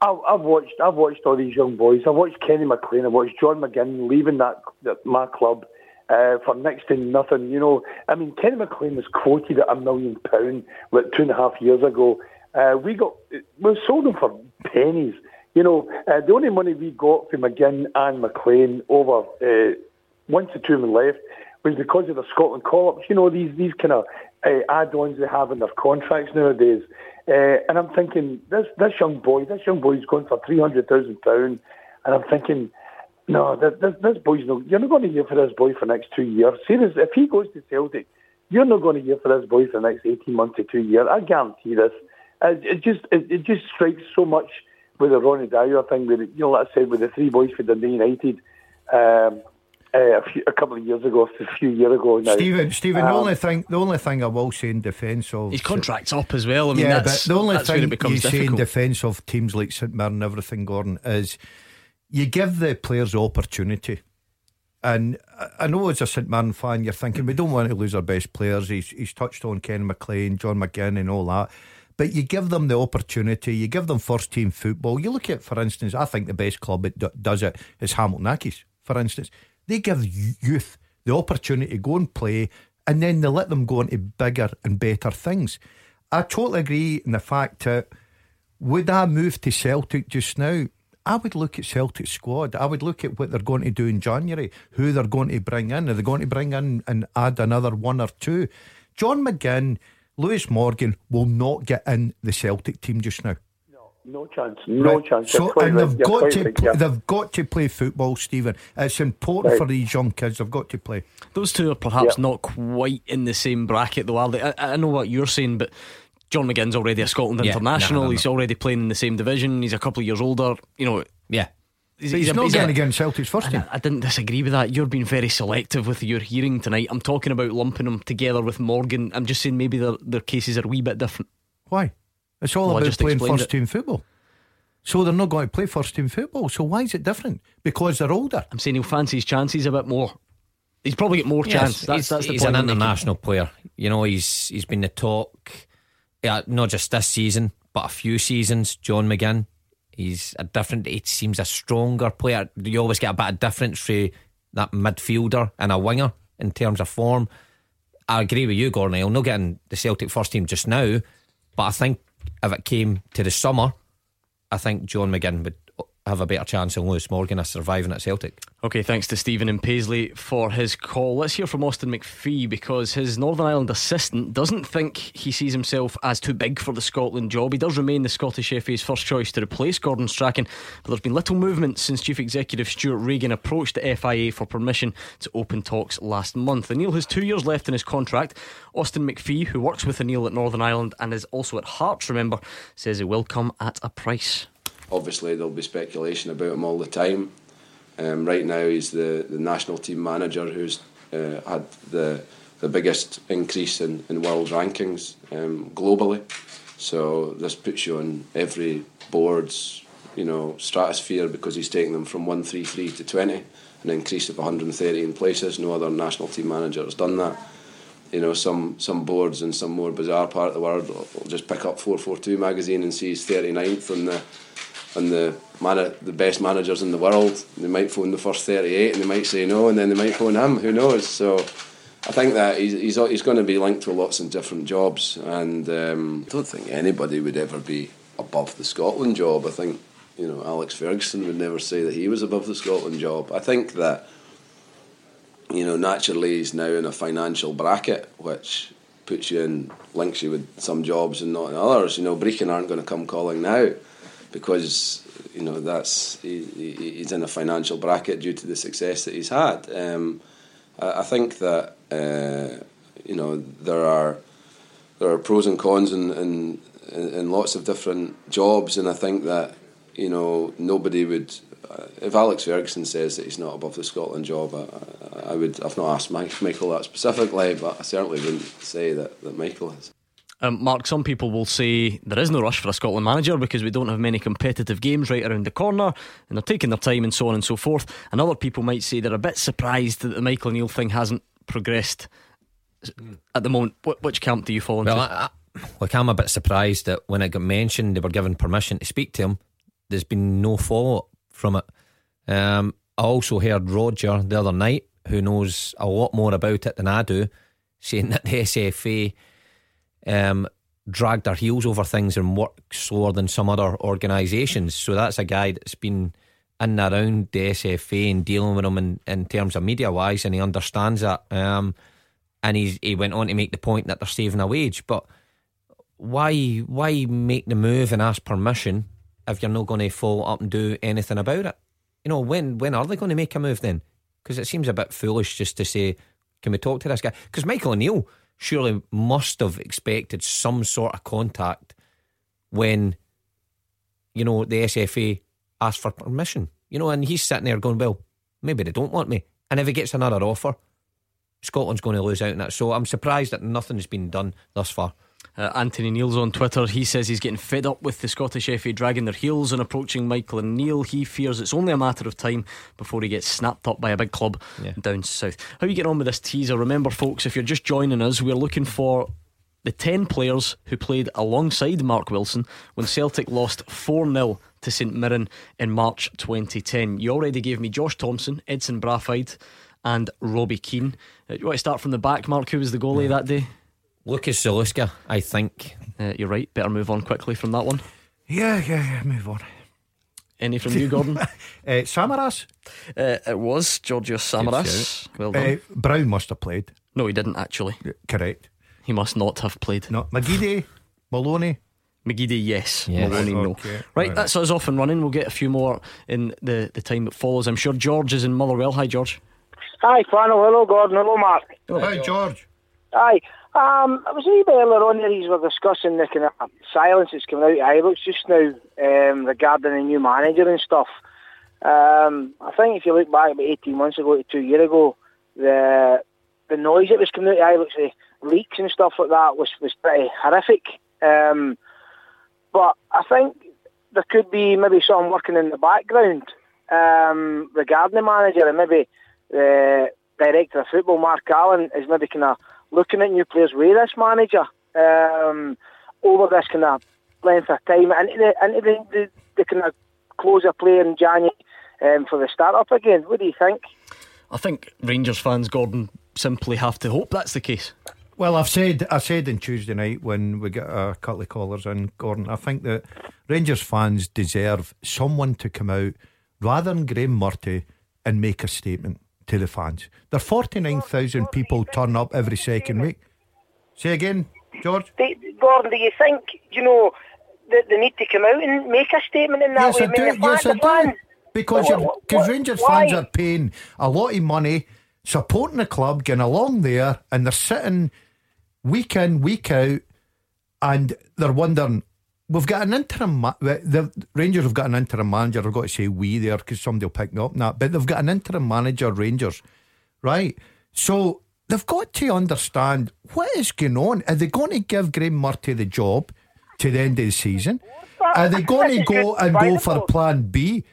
I, I've watched. I've watched all these young boys. I've watched Kenny McLean. I've watched John McGinn leaving that, that my club uh, for next to nothing. You know, I mean, Kenny McLean was quoted at a million pound like two and a half years ago. Uh, we got we sold him for pennies. You know, uh, the only money we got from McGinn and McLean over uh, once the two of them left was because of the Scotland call-ups. You know, these these kind of uh, add-ons they have in their contracts nowadays. Uh, and I'm thinking, this this young boy, this young boy's going for three hundred thousand pound, and I'm thinking, no, this, this, boy's no. You're not going to hear for this boy for the next two years. Serious, if he goes to Celtic, you're not going to hear for this boy for the next eighteen months to two years. I guarantee this. Uh, it just it, it just strikes so much with the Ronny Deila thing. With it, you know, like I said, with the three boys for Dundee United. Um, uh, a, few, a couple of years ago, a few years ago now. Stephen, Stephen, the Um, only thing, the only thing I will say in defence of His contract's up as well. I mean, yeah, that's, but the only that's thing it becomes you say in defence of teams like St Mirren and everything, Gordon, is you give the players opportunity. And I- I know as a St Mirren fan, you're thinking we don't want to lose our best players. He's he's touched on Ken McLean, John McGinn, and all that. But you give them the opportunity. You give them first team football. You look at, for instance, I think the best club that does it is Hamilton Accies. For instance, they give youth the opportunity to go and play, and then they let them go into bigger and better things. I totally agree in the fact that would I move to Celtic just now? I would look at Celtic squad. I would look at what they're going to do in January, who they're going to bring in. Are they going to bring in and add another one or two? John McGinn, Lewis Morgan will not get in the Celtic team just now. No chance. No Right. chance. So, and they've You're got to, pl- they've got to play football, Stephen. It's important Right. for these young kids. They've got to play. Those two are perhaps Yeah. not quite in the same bracket, though, are they? I, I know what you're saying, but John McGinn's already a Scotland Yeah, international. no, no, no. He's already playing in the same division. He's a couple of years older. You know, yeah. He's, But he's, a- not he's going a- against Celtic's first team. I, I didn't disagree with that. You're being very selective with your hearing tonight. I'm talking about lumping them together with Morgan. I'm just saying maybe their, their cases are a wee bit different. Why? It's all Well, about playing first it. team football. So they're not going to play first team football. So why is it different? Because they're older. I'm saying he'll fancy his chances a bit more. He's probably got more Yes, chance. That's, he's, that's the he's point an I'm making. international player. You know, he's he's been the talk, yeah, not just this season, but a few seasons. John McGinn, he's a different. He seems a stronger player. You always get a bit of difference through that midfielder and a winger in terms of form. I agree with you, Gordon. I'm not getting the Celtic first team just now, but I think if it came to the summer, I think John McGinn would have a better chance than Lewis Morgan of surviving at Celtic. Okay, thanks to Stephen and Paisley for his call. Let's hear from Austin McPhee because his Northern Ireland assistant doesn't think he sees himself as too big for the Scotland job. He does remain the Scottish FA's first choice to replace Gordon Strachan, but there's been little movement since Chief Executive Stewart Regan approached the FIA for permission to open talks last month. O'Neill has two years left in his contract. Austin McPhee, who works with O'Neill at Northern Ireland and is also at Hearts, remember, says it will come at a price. Obviously there'll be speculation about him all the time. Um, right now, he's the, the national team manager who's uh, had the the biggest increase in, in world rankings um, globally. So this puts you on every board's you know stratosphere because he's taking them from one three three to twenty, an increase of 113 places. No other national team manager has done that. You know, some some boards in some more bizarre part of the world will will just pick up 442 magazine and see he's 39th on the and the man- the best managers in the world. They might phone the first 38 and they might say no, and then they might phone him. Who knows? So I think that he's, he's, he's going to be linked to lots of different jobs, and um, I don't think anybody would ever be above the Scotland job. I think you know Alex Ferguson would never say that he was above the Scotland job. I think that you know naturally he's now in a financial bracket, which puts you in links you with some jobs and not in others. You know, Brechin aren't going to come calling now because you know that's he, he, he's in a financial bracket due to the success that he's had. Um, I, I think that uh, you know there are there are pros and cons in, in in lots of different jobs, and I think that you know nobody would. Uh, if Alex Ferguson says that he's not above the Scotland job, I, I, I would. I've not asked Mike, Michael that specifically, but I certainly wouldn't say that, that Michael is. Um, Mark, some people will say there is no rush for a Scotland manager because we don't have many competitive games right around the corner and they're taking their time and so on and so forth. And other people might say they're a bit surprised that the Michael O'Neill thing hasn't progressed at the moment. Wh- which camp do you fall into? Well, I, I, like I'm a bit surprised that when it got mentioned, they were given permission to speak to him. There's been no follow up from it. Um, I also heard Roger the other night, who knows a lot more about it than I do, saying that the SFA um, dragged their heels over things and work slower than some other organisations. So that's a guy that's been in and around the SFA and dealing with them in, in terms of media wise, and he understands that. Um, and he's, he went on to make the point that they're saving a wage. But why why make the move and ask permission if you're not going to follow up and do anything about it? You know, when when are they going to make a move then? Because it seems a bit foolish just to say, "Can we talk to this guy?" Because Michael O'Neill surely must have expected some sort of contact when you know the SFA asked for permission. You know, and he's sitting there going, "Well, maybe they don't want me." And if he gets another offer, Scotland's going to lose out on that. So I'm surprised that nothing's been done thus far. Uh, Anthony Neal's on Twitter. He says he's getting fed up with the Scottish FA dragging their heels and approaching Michael O'Neill. He fears it's only a matter of time before he gets snapped up by a big club Yeah. down south. How are you get on with this teaser? Remember, folks, if you're just joining us, we're looking for the 10 players who played alongside Mark Wilson when Celtic lost 4 0 to St Mirren in March 2010. You already gave me Josh Thompson, Edson Braafheid, and Robbie Keane. Uh, you want to start from the back, Mark? Who was the goalie that day? Lucas Zaluska, I think. Uh, you're right. Better move on quickly from that one. Yeah, yeah, yeah. Move on. Any from you, Gordon? *laughs* uh, Samaras. Uh, it was Georgios Samaras. Well done. Uh, Brown must have played. no, he didn't actually. Correct. He must not have played. No, McGeady, Maloney. McGeady, yes. Yes. Maloney, no. Okay, Right, right. that's us off and running. We'll get a few more in the, the time that follows. I'm sure George is in Motherwell. Hi, George. Hi, Flannel. Hello, Gordon. Hello, Mark. Hi, George. Hi. Um, I was a wee bit earlier on there, you were discussing the kind of silence that's coming out of Ibrox just now um, regarding the new manager and stuff. Um, I think if you look back about 18 months ago to two years ago, the the noise that was coming out of Ibrox, the leaks and stuff like that was, was pretty horrific. Um, but I think there could be maybe something working in the background um, regarding the manager, and maybe the director of football, Mark Allen, is maybe kind of looking at new players with this manager um, over this kind of length of time, and into the, into the, the, the kind of close of play in January um, for the start up again. What do you think? I think Rangers fans, Gordon, simply have to hope that's the case. Well, I've said I said on Tuesday night when we get a couple of callers in, Gordon. I think that Rangers fans deserve someone to come out rather than Graeme Murty and make a statement to the fans. There are forty nine thousand people turn up every second week. Say again, George. Gordon, do you think you know that they need to come out and make a statement in that Yes, way? I mean, do. Yes, I do. Because What- you're, what- cause what- Rangers why? fans are paying a lot of money, supporting the club, getting along there, and they're sitting week in, week out, and they're wondering. We've got an interim. Ma- the Rangers have got an interim manager. I've got to say we there because somebody will pick me up that. But they've got an interim manager, Rangers, right? So they've got to understand what is going on. Are they going to give Graeme Murty the job to the end of the season? Are they going to go and go for Plan B?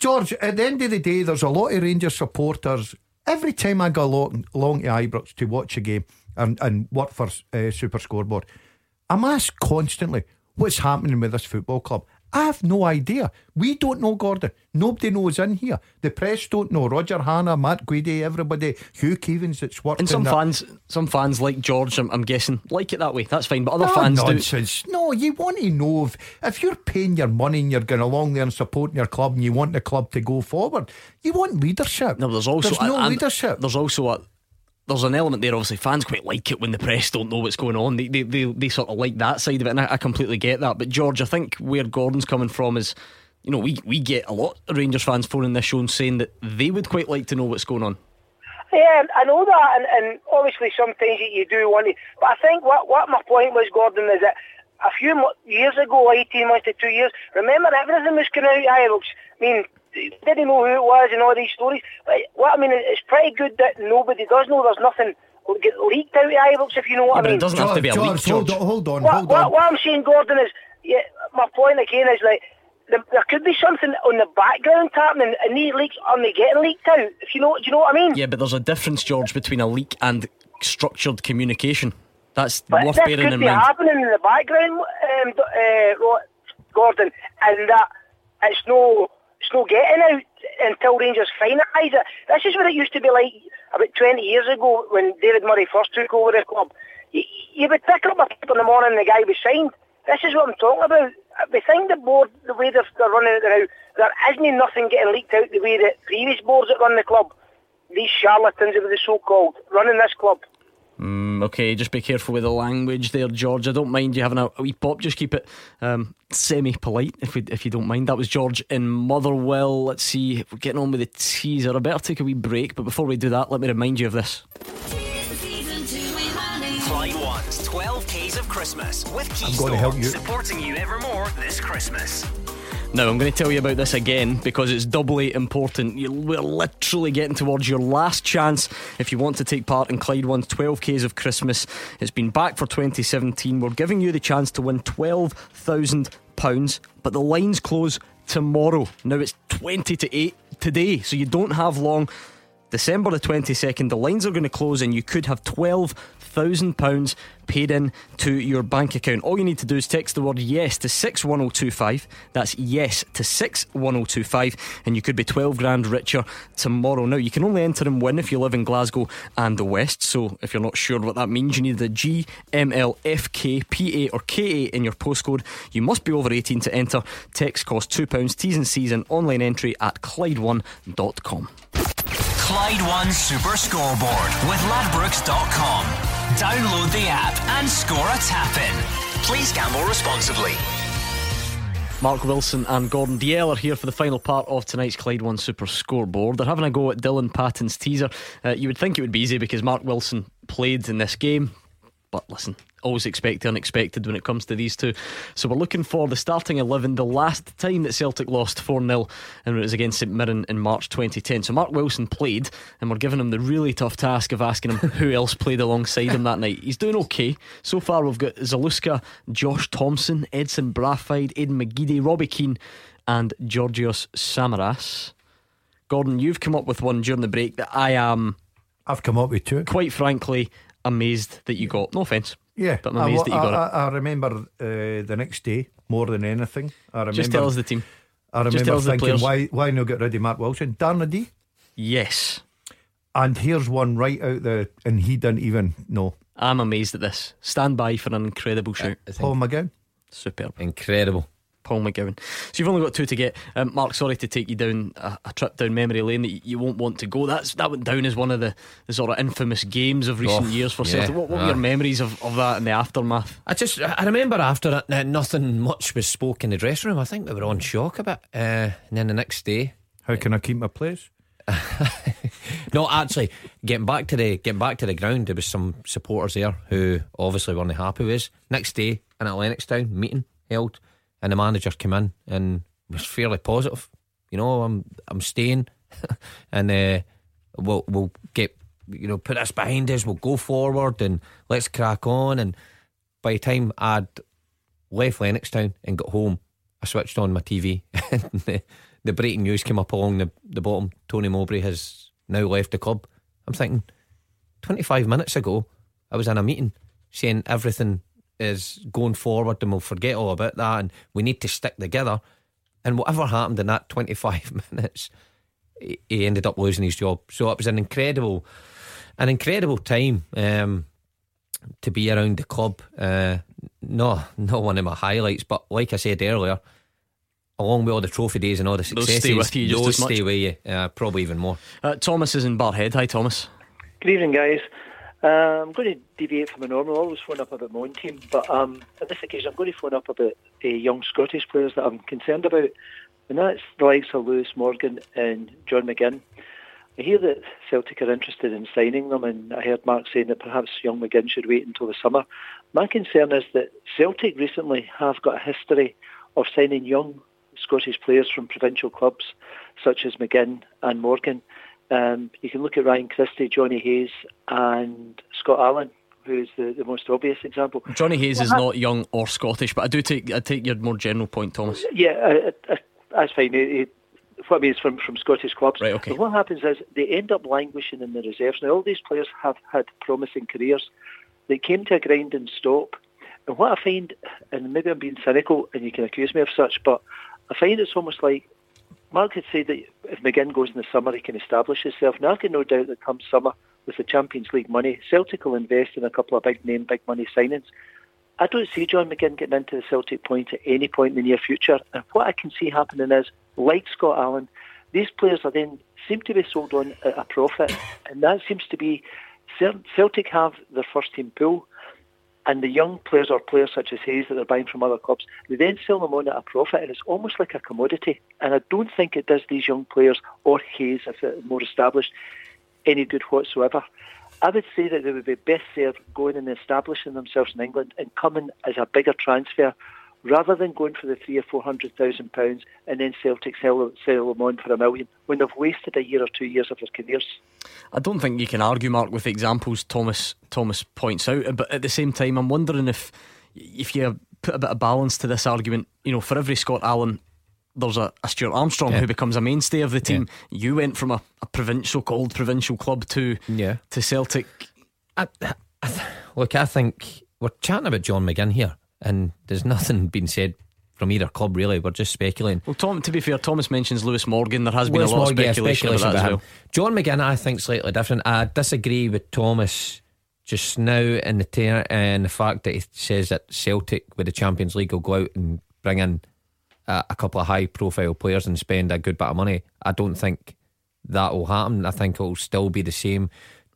George, at the end of the day, there's a lot of Rangers supporters. Every time I go along, along to Ibrox to watch a game and, and work for uh, Super Scoreboard, I'm asked constantly what's happening with this football club. I have no idea. We don't know, Gordon. Nobody knows in here. The press don't know. Roger Hannah, Matt Guidi, everybody, Hugh Keevins that's worked And some fans, some fans like George, I'm, I'm guessing, like it that way. That's fine. But other fans do. nonsense. No, you want to know if, if you're paying your money and you're going along there and supporting your club and you want the club to go forward, you want leadership. No, there's also There's no leadership. There's also a there's an element there. Obviously, fans quite like it when the press don't know what's going on. They they they, they sort of like that side of it, and I, I completely get that. But George, I think where Gordon's coming from is. You know, we, we get a lot of Rangers fans phoning this show and saying that they would quite like to know what's going on. Yeah, I know that, and, and obviously sometimes you, do want to. But I think what what my point was, Gordon, is that a few years ago, eighteen months to two years, remember everything was coming out of Ibrox. I mean, they didn't know who it was and all these stories. But what I mean, it's pretty good that nobody does know. There's nothing will get leaked out of Ibrox, if you know what I mean. But it doesn't George, George, hold on, hold on, what, hold what, on. what I'm saying, Gordon, is yeah, my point again is like there, there could be something on the background happening, and these leaks are they getting leaked out? If you know, do you know what I mean? Yeah, but there's a difference, George, between a leak and structured communication. That's But worth this bearing could in be mind. happening in the background, um, uh, Gordon, and that it's no, it's no getting out until Rangers finalise it. This is what it used to be like about 20 years ago when David Murray first took over the club. You, you would pick up a paper in the morning and the guy was signed. This is what I'm talking about. Uh, we think the board, the way they're, they're running it now, there isn't nothing getting leaked out the way that previous boards that run the club, these charlatans, of the so-called, running this club. Mm, okay, just be careful with the language there, George. I don't mind you having a, a wee pop. Just keep it um, semi-polite, if we, if you don't mind. That was George in Motherwell. Let's see if we're getting on with the teaser. I better take a wee break, but before we do that, let me remind you of this. Clyde One's 12 Ks of Christmas with I'm Keystone. going to help you. Supporting you evermore this Christmas. Now, I'm going to tell you about this again because it's doubly important. You- We're literally getting towards your last chance if you want to take part in Clyde One's 12Ks of Christmas. It's been back for 2017. We're giving you the chance to win £12,000, but the lines close tomorrow. Now, it's 20 to 8 today, so you don't have long. December the 22nd, the lines are going to close and you could have £12,000 paid in to your bank account. All you need to do is text the word yes to 61025. That's yes to 61025, and you could be 12 grand richer tomorrow. Now, you can only enter and win if you live in Glasgow and the West, so if you're not sure what that means, you need the G, M, L, F, K, P, A, or K, A in your postcode. You must be over 18 to enter. Text costs £2, T's and C's, and online entry at Clyde1.com. Clyde One Super Scoreboard with Ladbrokes.com. Download the app and score a tap in. Please gamble responsibly. Mark Wilson and Gordon Dalziel are here for the final part of tonight's Clyde One Super Scoreboard. They're having a go at Dylan Patton's teaser. Uh, you would think it would be easy because Mark Wilson played in this game. But listen, always expect the unexpected when it comes to these two. So we're looking for the starting 11, the last time that Celtic lost 4 0, and it was against St Mirren in March 2010. So Mark Wilson played, and we're giving him the really tough task of asking him who else played alongside him that night. He's doing okay. So far, we've got Zaluska, Josh Thompson, Edson Braafheid, Aidan McGeady, Robbie Keane, and Georgios Samaras. Gordon, you've come up with one during the break that I am. I've come up with two. Quite frankly, amazed that you got. No offence. Yeah, but I'm amazed I, that you got I, it. I, I remember uh, the next day more than anything. I remember, Just tell us the team. I Just remember tell us the thinking, players. why why not get rid of Matt Wilson? Darnady? Yes. And here's one right out the, and he didn't even know. I'm amazed at this. Stand by for an incredible shout. Paul McGowan. Superb. Incredible. Paul McGowan. So you've only got two to get. Um, Mark, sorry to take you down a, a trip down memory lane that you, you won't want to go. That's That went down as one of the, the sort of infamous games of recent Oh, years for yeah. Celtic. What, what were your memories of, of that in the aftermath? I just I remember after it, uh, nothing much was spoke in the dressing room. I think we were on shock a bit. Uh, and then the next day, How can I keep my place? *laughs* no, actually, getting back to the getting back to the ground, there was some supporters there who obviously weren't happy with us. Next day in at Lennoxtown, meeting held, and the manager came in and was fairly positive. You know, I'm I'm staying, *laughs* and uh, we'll we'll get you know put this behind us. We'll go forward and let's crack on. And by the time I'd left Lennoxtown and got home, I switched on my TV. and *laughs* the, the breaking news came up along the, the bottom. Tony Mowbray has now left the club. I'm thinking, 25 minutes ago, I was in a meeting saying everything is going forward and we'll forget all about that and we need to stick together. And whatever happened in that 25 *laughs* minutes, he he ended up losing his job. So it was an incredible, an incredible time. Um, to be around the club. Uh, no, not one of my highlights, but like I said earlier, along with all the trophy days and all the Those stay successes, with you just those as much. stay with you, uh, probably even more. Uh, Thomas is in Barrhead. Hi, Thomas. Good evening, guys. Uh, I'm going to deviate from the normal. I always phone up about my own team, but um, on this occasion, I'm going to phone up about the young Scottish players that I'm concerned about, and that's the likes of Lewis Morgan and John McGinn. I hear that Celtic are interested in signing them, and I heard Mark saying that perhaps young McGinn should wait until the summer. My concern is that Celtic recently have got a history of signing young Scottish players from provincial clubs, such as McGinn and Morgan. Um, you can look at Ryan Christie, Jonny Hayes, and Scott Allan, who's the, the most obvious example. Jonny Hayes is Well, not young or Scottish, but I do take I take your more general point, Thomas. Yeah, uh, uh, that's fine. It, it, what I mean is from, from Scottish clubs. Right, okay. But what happens is they end up languishing in the reserves. Now, all these players have had promising careers. They came to a grinding stop. And what I find, and maybe I'm being cynical, and you can accuse me of such, but I find it's almost like Mark had said that if McGinn goes in the summer, he can establish himself. Now, I've no doubt that come summer, with the Champions League money, Celtic will invest in a couple of big name, big money signings. I don't see John McGinn getting into the Celtic point at any point in the near future. And what I can see happening is, like Scott Allan, these players are then seem to be sold on at a profit, and that seems to be Celtic have their first team pool, and the young players or players such as Hayes that they're buying from other clubs, they then sell them on at a profit, and it's almost like a commodity. And I don't think it does these young players or Hayes, if they're more established, any good whatsoever. I would say that they would be best served going and establishing themselves in England and coming as a bigger transfer rather than going for the three or four hundred thousand pounds and then Celtic sell, sell them on for a million when they've wasted a year or two years of their careers. I don't think you can argue, Mark, with the examples Thomas Thomas points out. But at the same time, I'm wondering if if you put a bit of balance to this argument. You know, for every Scott Allan, there's a, a Stuart Armstrong Yeah. who becomes a mainstay of the team. You went from a, a provincial called provincial club to Yeah. to Celtic. Look, I think we're chatting about John McGinn here, and there's nothing been said from either club really. We're just speculating. Well, Tom, to be fair, Thomas mentions Lewis Morgan. There has been a lot Morgan, of speculation, about that as about well. him. John McGinn, I think slightly different. I disagree with Thomas just now in the ter- in the fact that he says that Celtic with the Champions League will go out and bring in a, a couple of high profile players and spend a good bit of money. I don't think that will happen. I think it will still be the same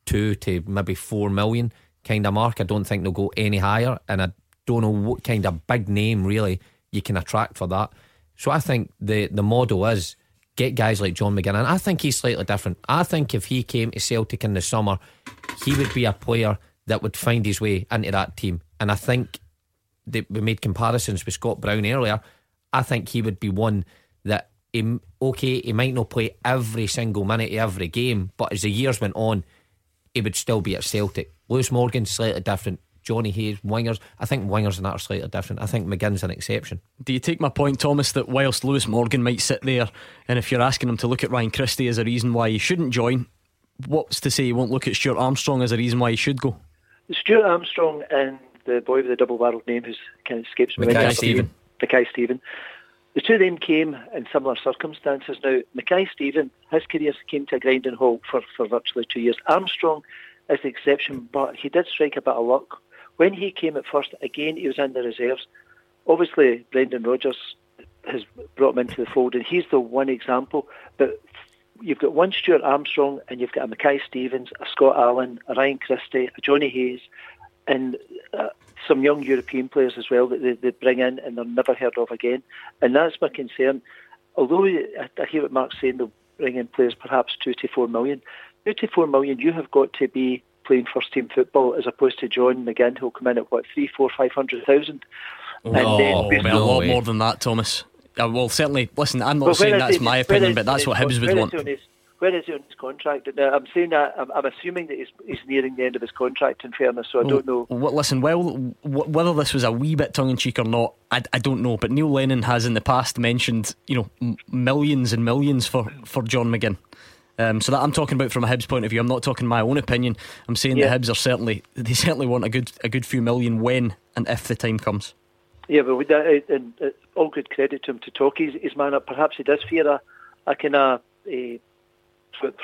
two to maybe four million kind of mark. I don't think they'll go any higher, and I don't know what kind of big name really you can attract for that. So I think the the model is get guys like John McGinn, and I think he's slightly different. I think if he came to Celtic in the summer, he would be a player that would find his way into that team. And I think that we made comparisons with Scott Brown earlier. I think he would be one that he, okay, he might not play every single minute of every game, but as the years went on, he would still be at Celtic. Lewis Morgan slightly different. Jonny Hayes, wingers. I think wingers and that are slightly different. I think McGinn's an exception. Do you take my point, Thomas, that whilst Lewis Morgan might sit there, and if you're asking him to look at Ryan Christie as a reason why he shouldn't join, what's to say he won't look at Stuart Armstrong as a reason why he should go? Stuart Armstrong and the boy with the double barreled name who's kind of escapes me. Mackay Steven. Mackay Steven. The two of them came in similar circumstances. Now, Mackay Steven, his career came to a grinding halt for, for virtually two years. Armstrong is the exception, but he did strike a bit of luck. When he came at first, again, he was in the reserves. Obviously, Brendan Rodgers has brought him into the fold, and he's the one example. But you've got one Stuart Armstrong, and you've got a Mackay Stevens, a Scott Allan, a Ryan Christie, a Jonny Hayes, and uh, some young European players as well that they, they bring in and they're never heard of again. And that's my concern. Although I, I hear what Mark's saying, they'll bring in players perhaps two to four million. Two to four million, you have got to be playing first team football as opposed to John McGinn who'll come in at what three, four, five hundred thousand. Oh, a lot more than that, Thomas. Uh, well, certainly. Listen, I'm not Well, saying that's is- my opinion, is- but that's what Hibs where would is want. he where is he on his contract? Now, I'm saying that I'm, I'm assuming that he's, he's nearing the end of his contract. In fairness, so I don't know. Well, listen, well, w- whether this was a wee bit tongue in cheek or not, I, I don't know. But Neil Lennon has in the past mentioned, you know, m- millions and millions for, for John McGinn. Um, so that I'm talking about from a Hibs point of view. I'm not talking my own opinion. I'm saying Yeah. the Hibs are certainly they certainly want a good a good few million when and if the time comes. Yeah, but with that, uh, and uh, all good credit to him to talk his, his man up. Perhaps he does fear a, a kind of a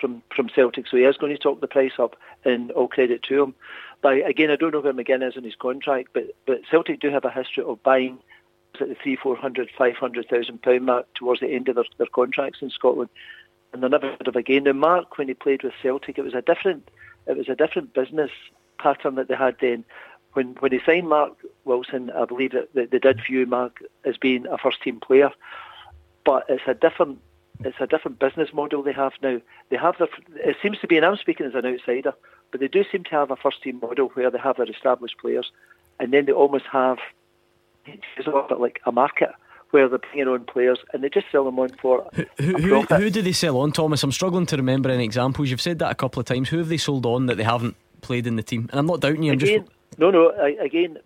from from Celtic, so he is going to talk the price up, and all credit to him. But again, I don't know where McGinn is in his contract, but but Celtic do have a history of buying at the three, four hundred, five hundred thousand pound mark towards the end of their, their contracts in Scotland, and they're never heard of again. Now, Mark, when he played with Celtic, it was a different it was a different business pattern that they had then. When when they signed Mark Wilson, I believe that, that they did view Mark as being a first team player, but it's a different it's a different business model they have now. They have their, it seems to be, and I'm speaking as an outsider, but they do seem to have a first team model where they have their established players, and then they almost have it's a bit like a market where they're bringing on players and they just sell them on for Who, a who, profit. who do they sell on, Thomas? I'm struggling to remember any examples. You've said that a couple of times. Who have they sold on that they haven't played in the team? And I'm not doubting you. I'm again, just no, no. I, again,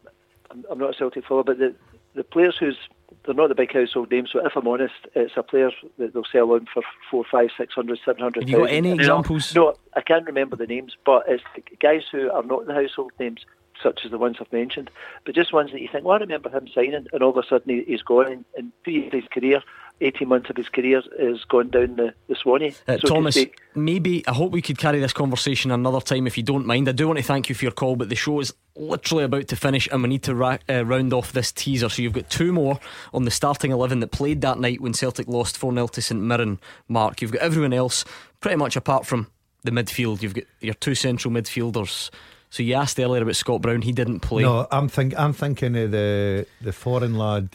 I'm, I'm not a Celtic follower, but the the players who's they're not the big household names. So if I'm honest, it's a player that they'll sell on for four, five, six hundred, seven hundred. Have you got any examples? No, I can't remember the names, but it's guys who are not the household names, such as the ones I've mentioned, but just ones that you think, well, I remember him signing, and all of a sudden he, he's gone. And, two years of his career, 18 months of his career, is gone down the, the Swanee. Uh, so Thomas, maybe I hope we could carry this conversation another time if you don't mind. I do want to thank you for your call, but the show is literally about to finish and we need to ra- uh, round off this teaser. So you've got two more on the starting 11 that played that night when Celtic lost 4 0 to St Mirren. Mark, you've got everyone else pretty much apart from the midfield. You've got your two central midfielders. So you asked earlier about Scott Brown, he didn't play. No, I'm think I'm thinking of the the foreign lad.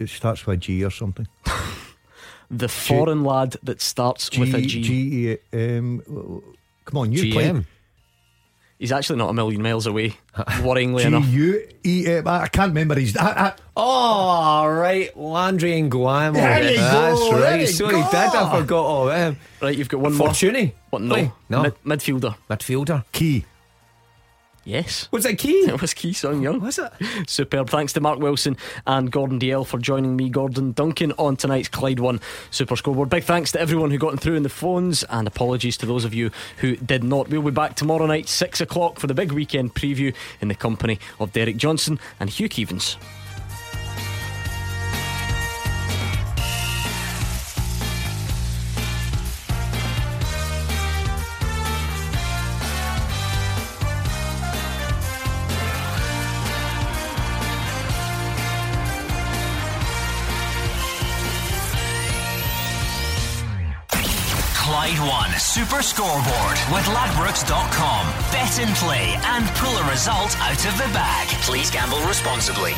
It starts with a G or something. *laughs* The foreign lad that starts with a G. G E um, come on, you GM. play. Him. He's actually not a million miles away, *laughs* worryingly G enough. U E M. I can't remember his. I, I, Oh, right. Landry N'Guemo. There you That's go, there right. you Sorry, go. did I forgot all him. Right, you've got one more. Fortuny. What? No, Play? No. Mid- midfielder. Midfielder. Key. Yes. Was that Key? It was Ki Sung-yueng. Was it? Superb. Thanks to Mark Wilson and Gordon Dalziel for joining me, Gordon Duncan, on tonight's Clyde One Super Scoreboard. Big thanks to everyone who got through in the phones, and apologies to those of you who did not. We'll be back tomorrow night, six o'clock, for the big weekend preview in the company of Derek Johnson and Hugh Keevins. Super Scoreboard with Ladbrokes.com. Bet and play and pull a result out of the bag. Please gamble responsibly.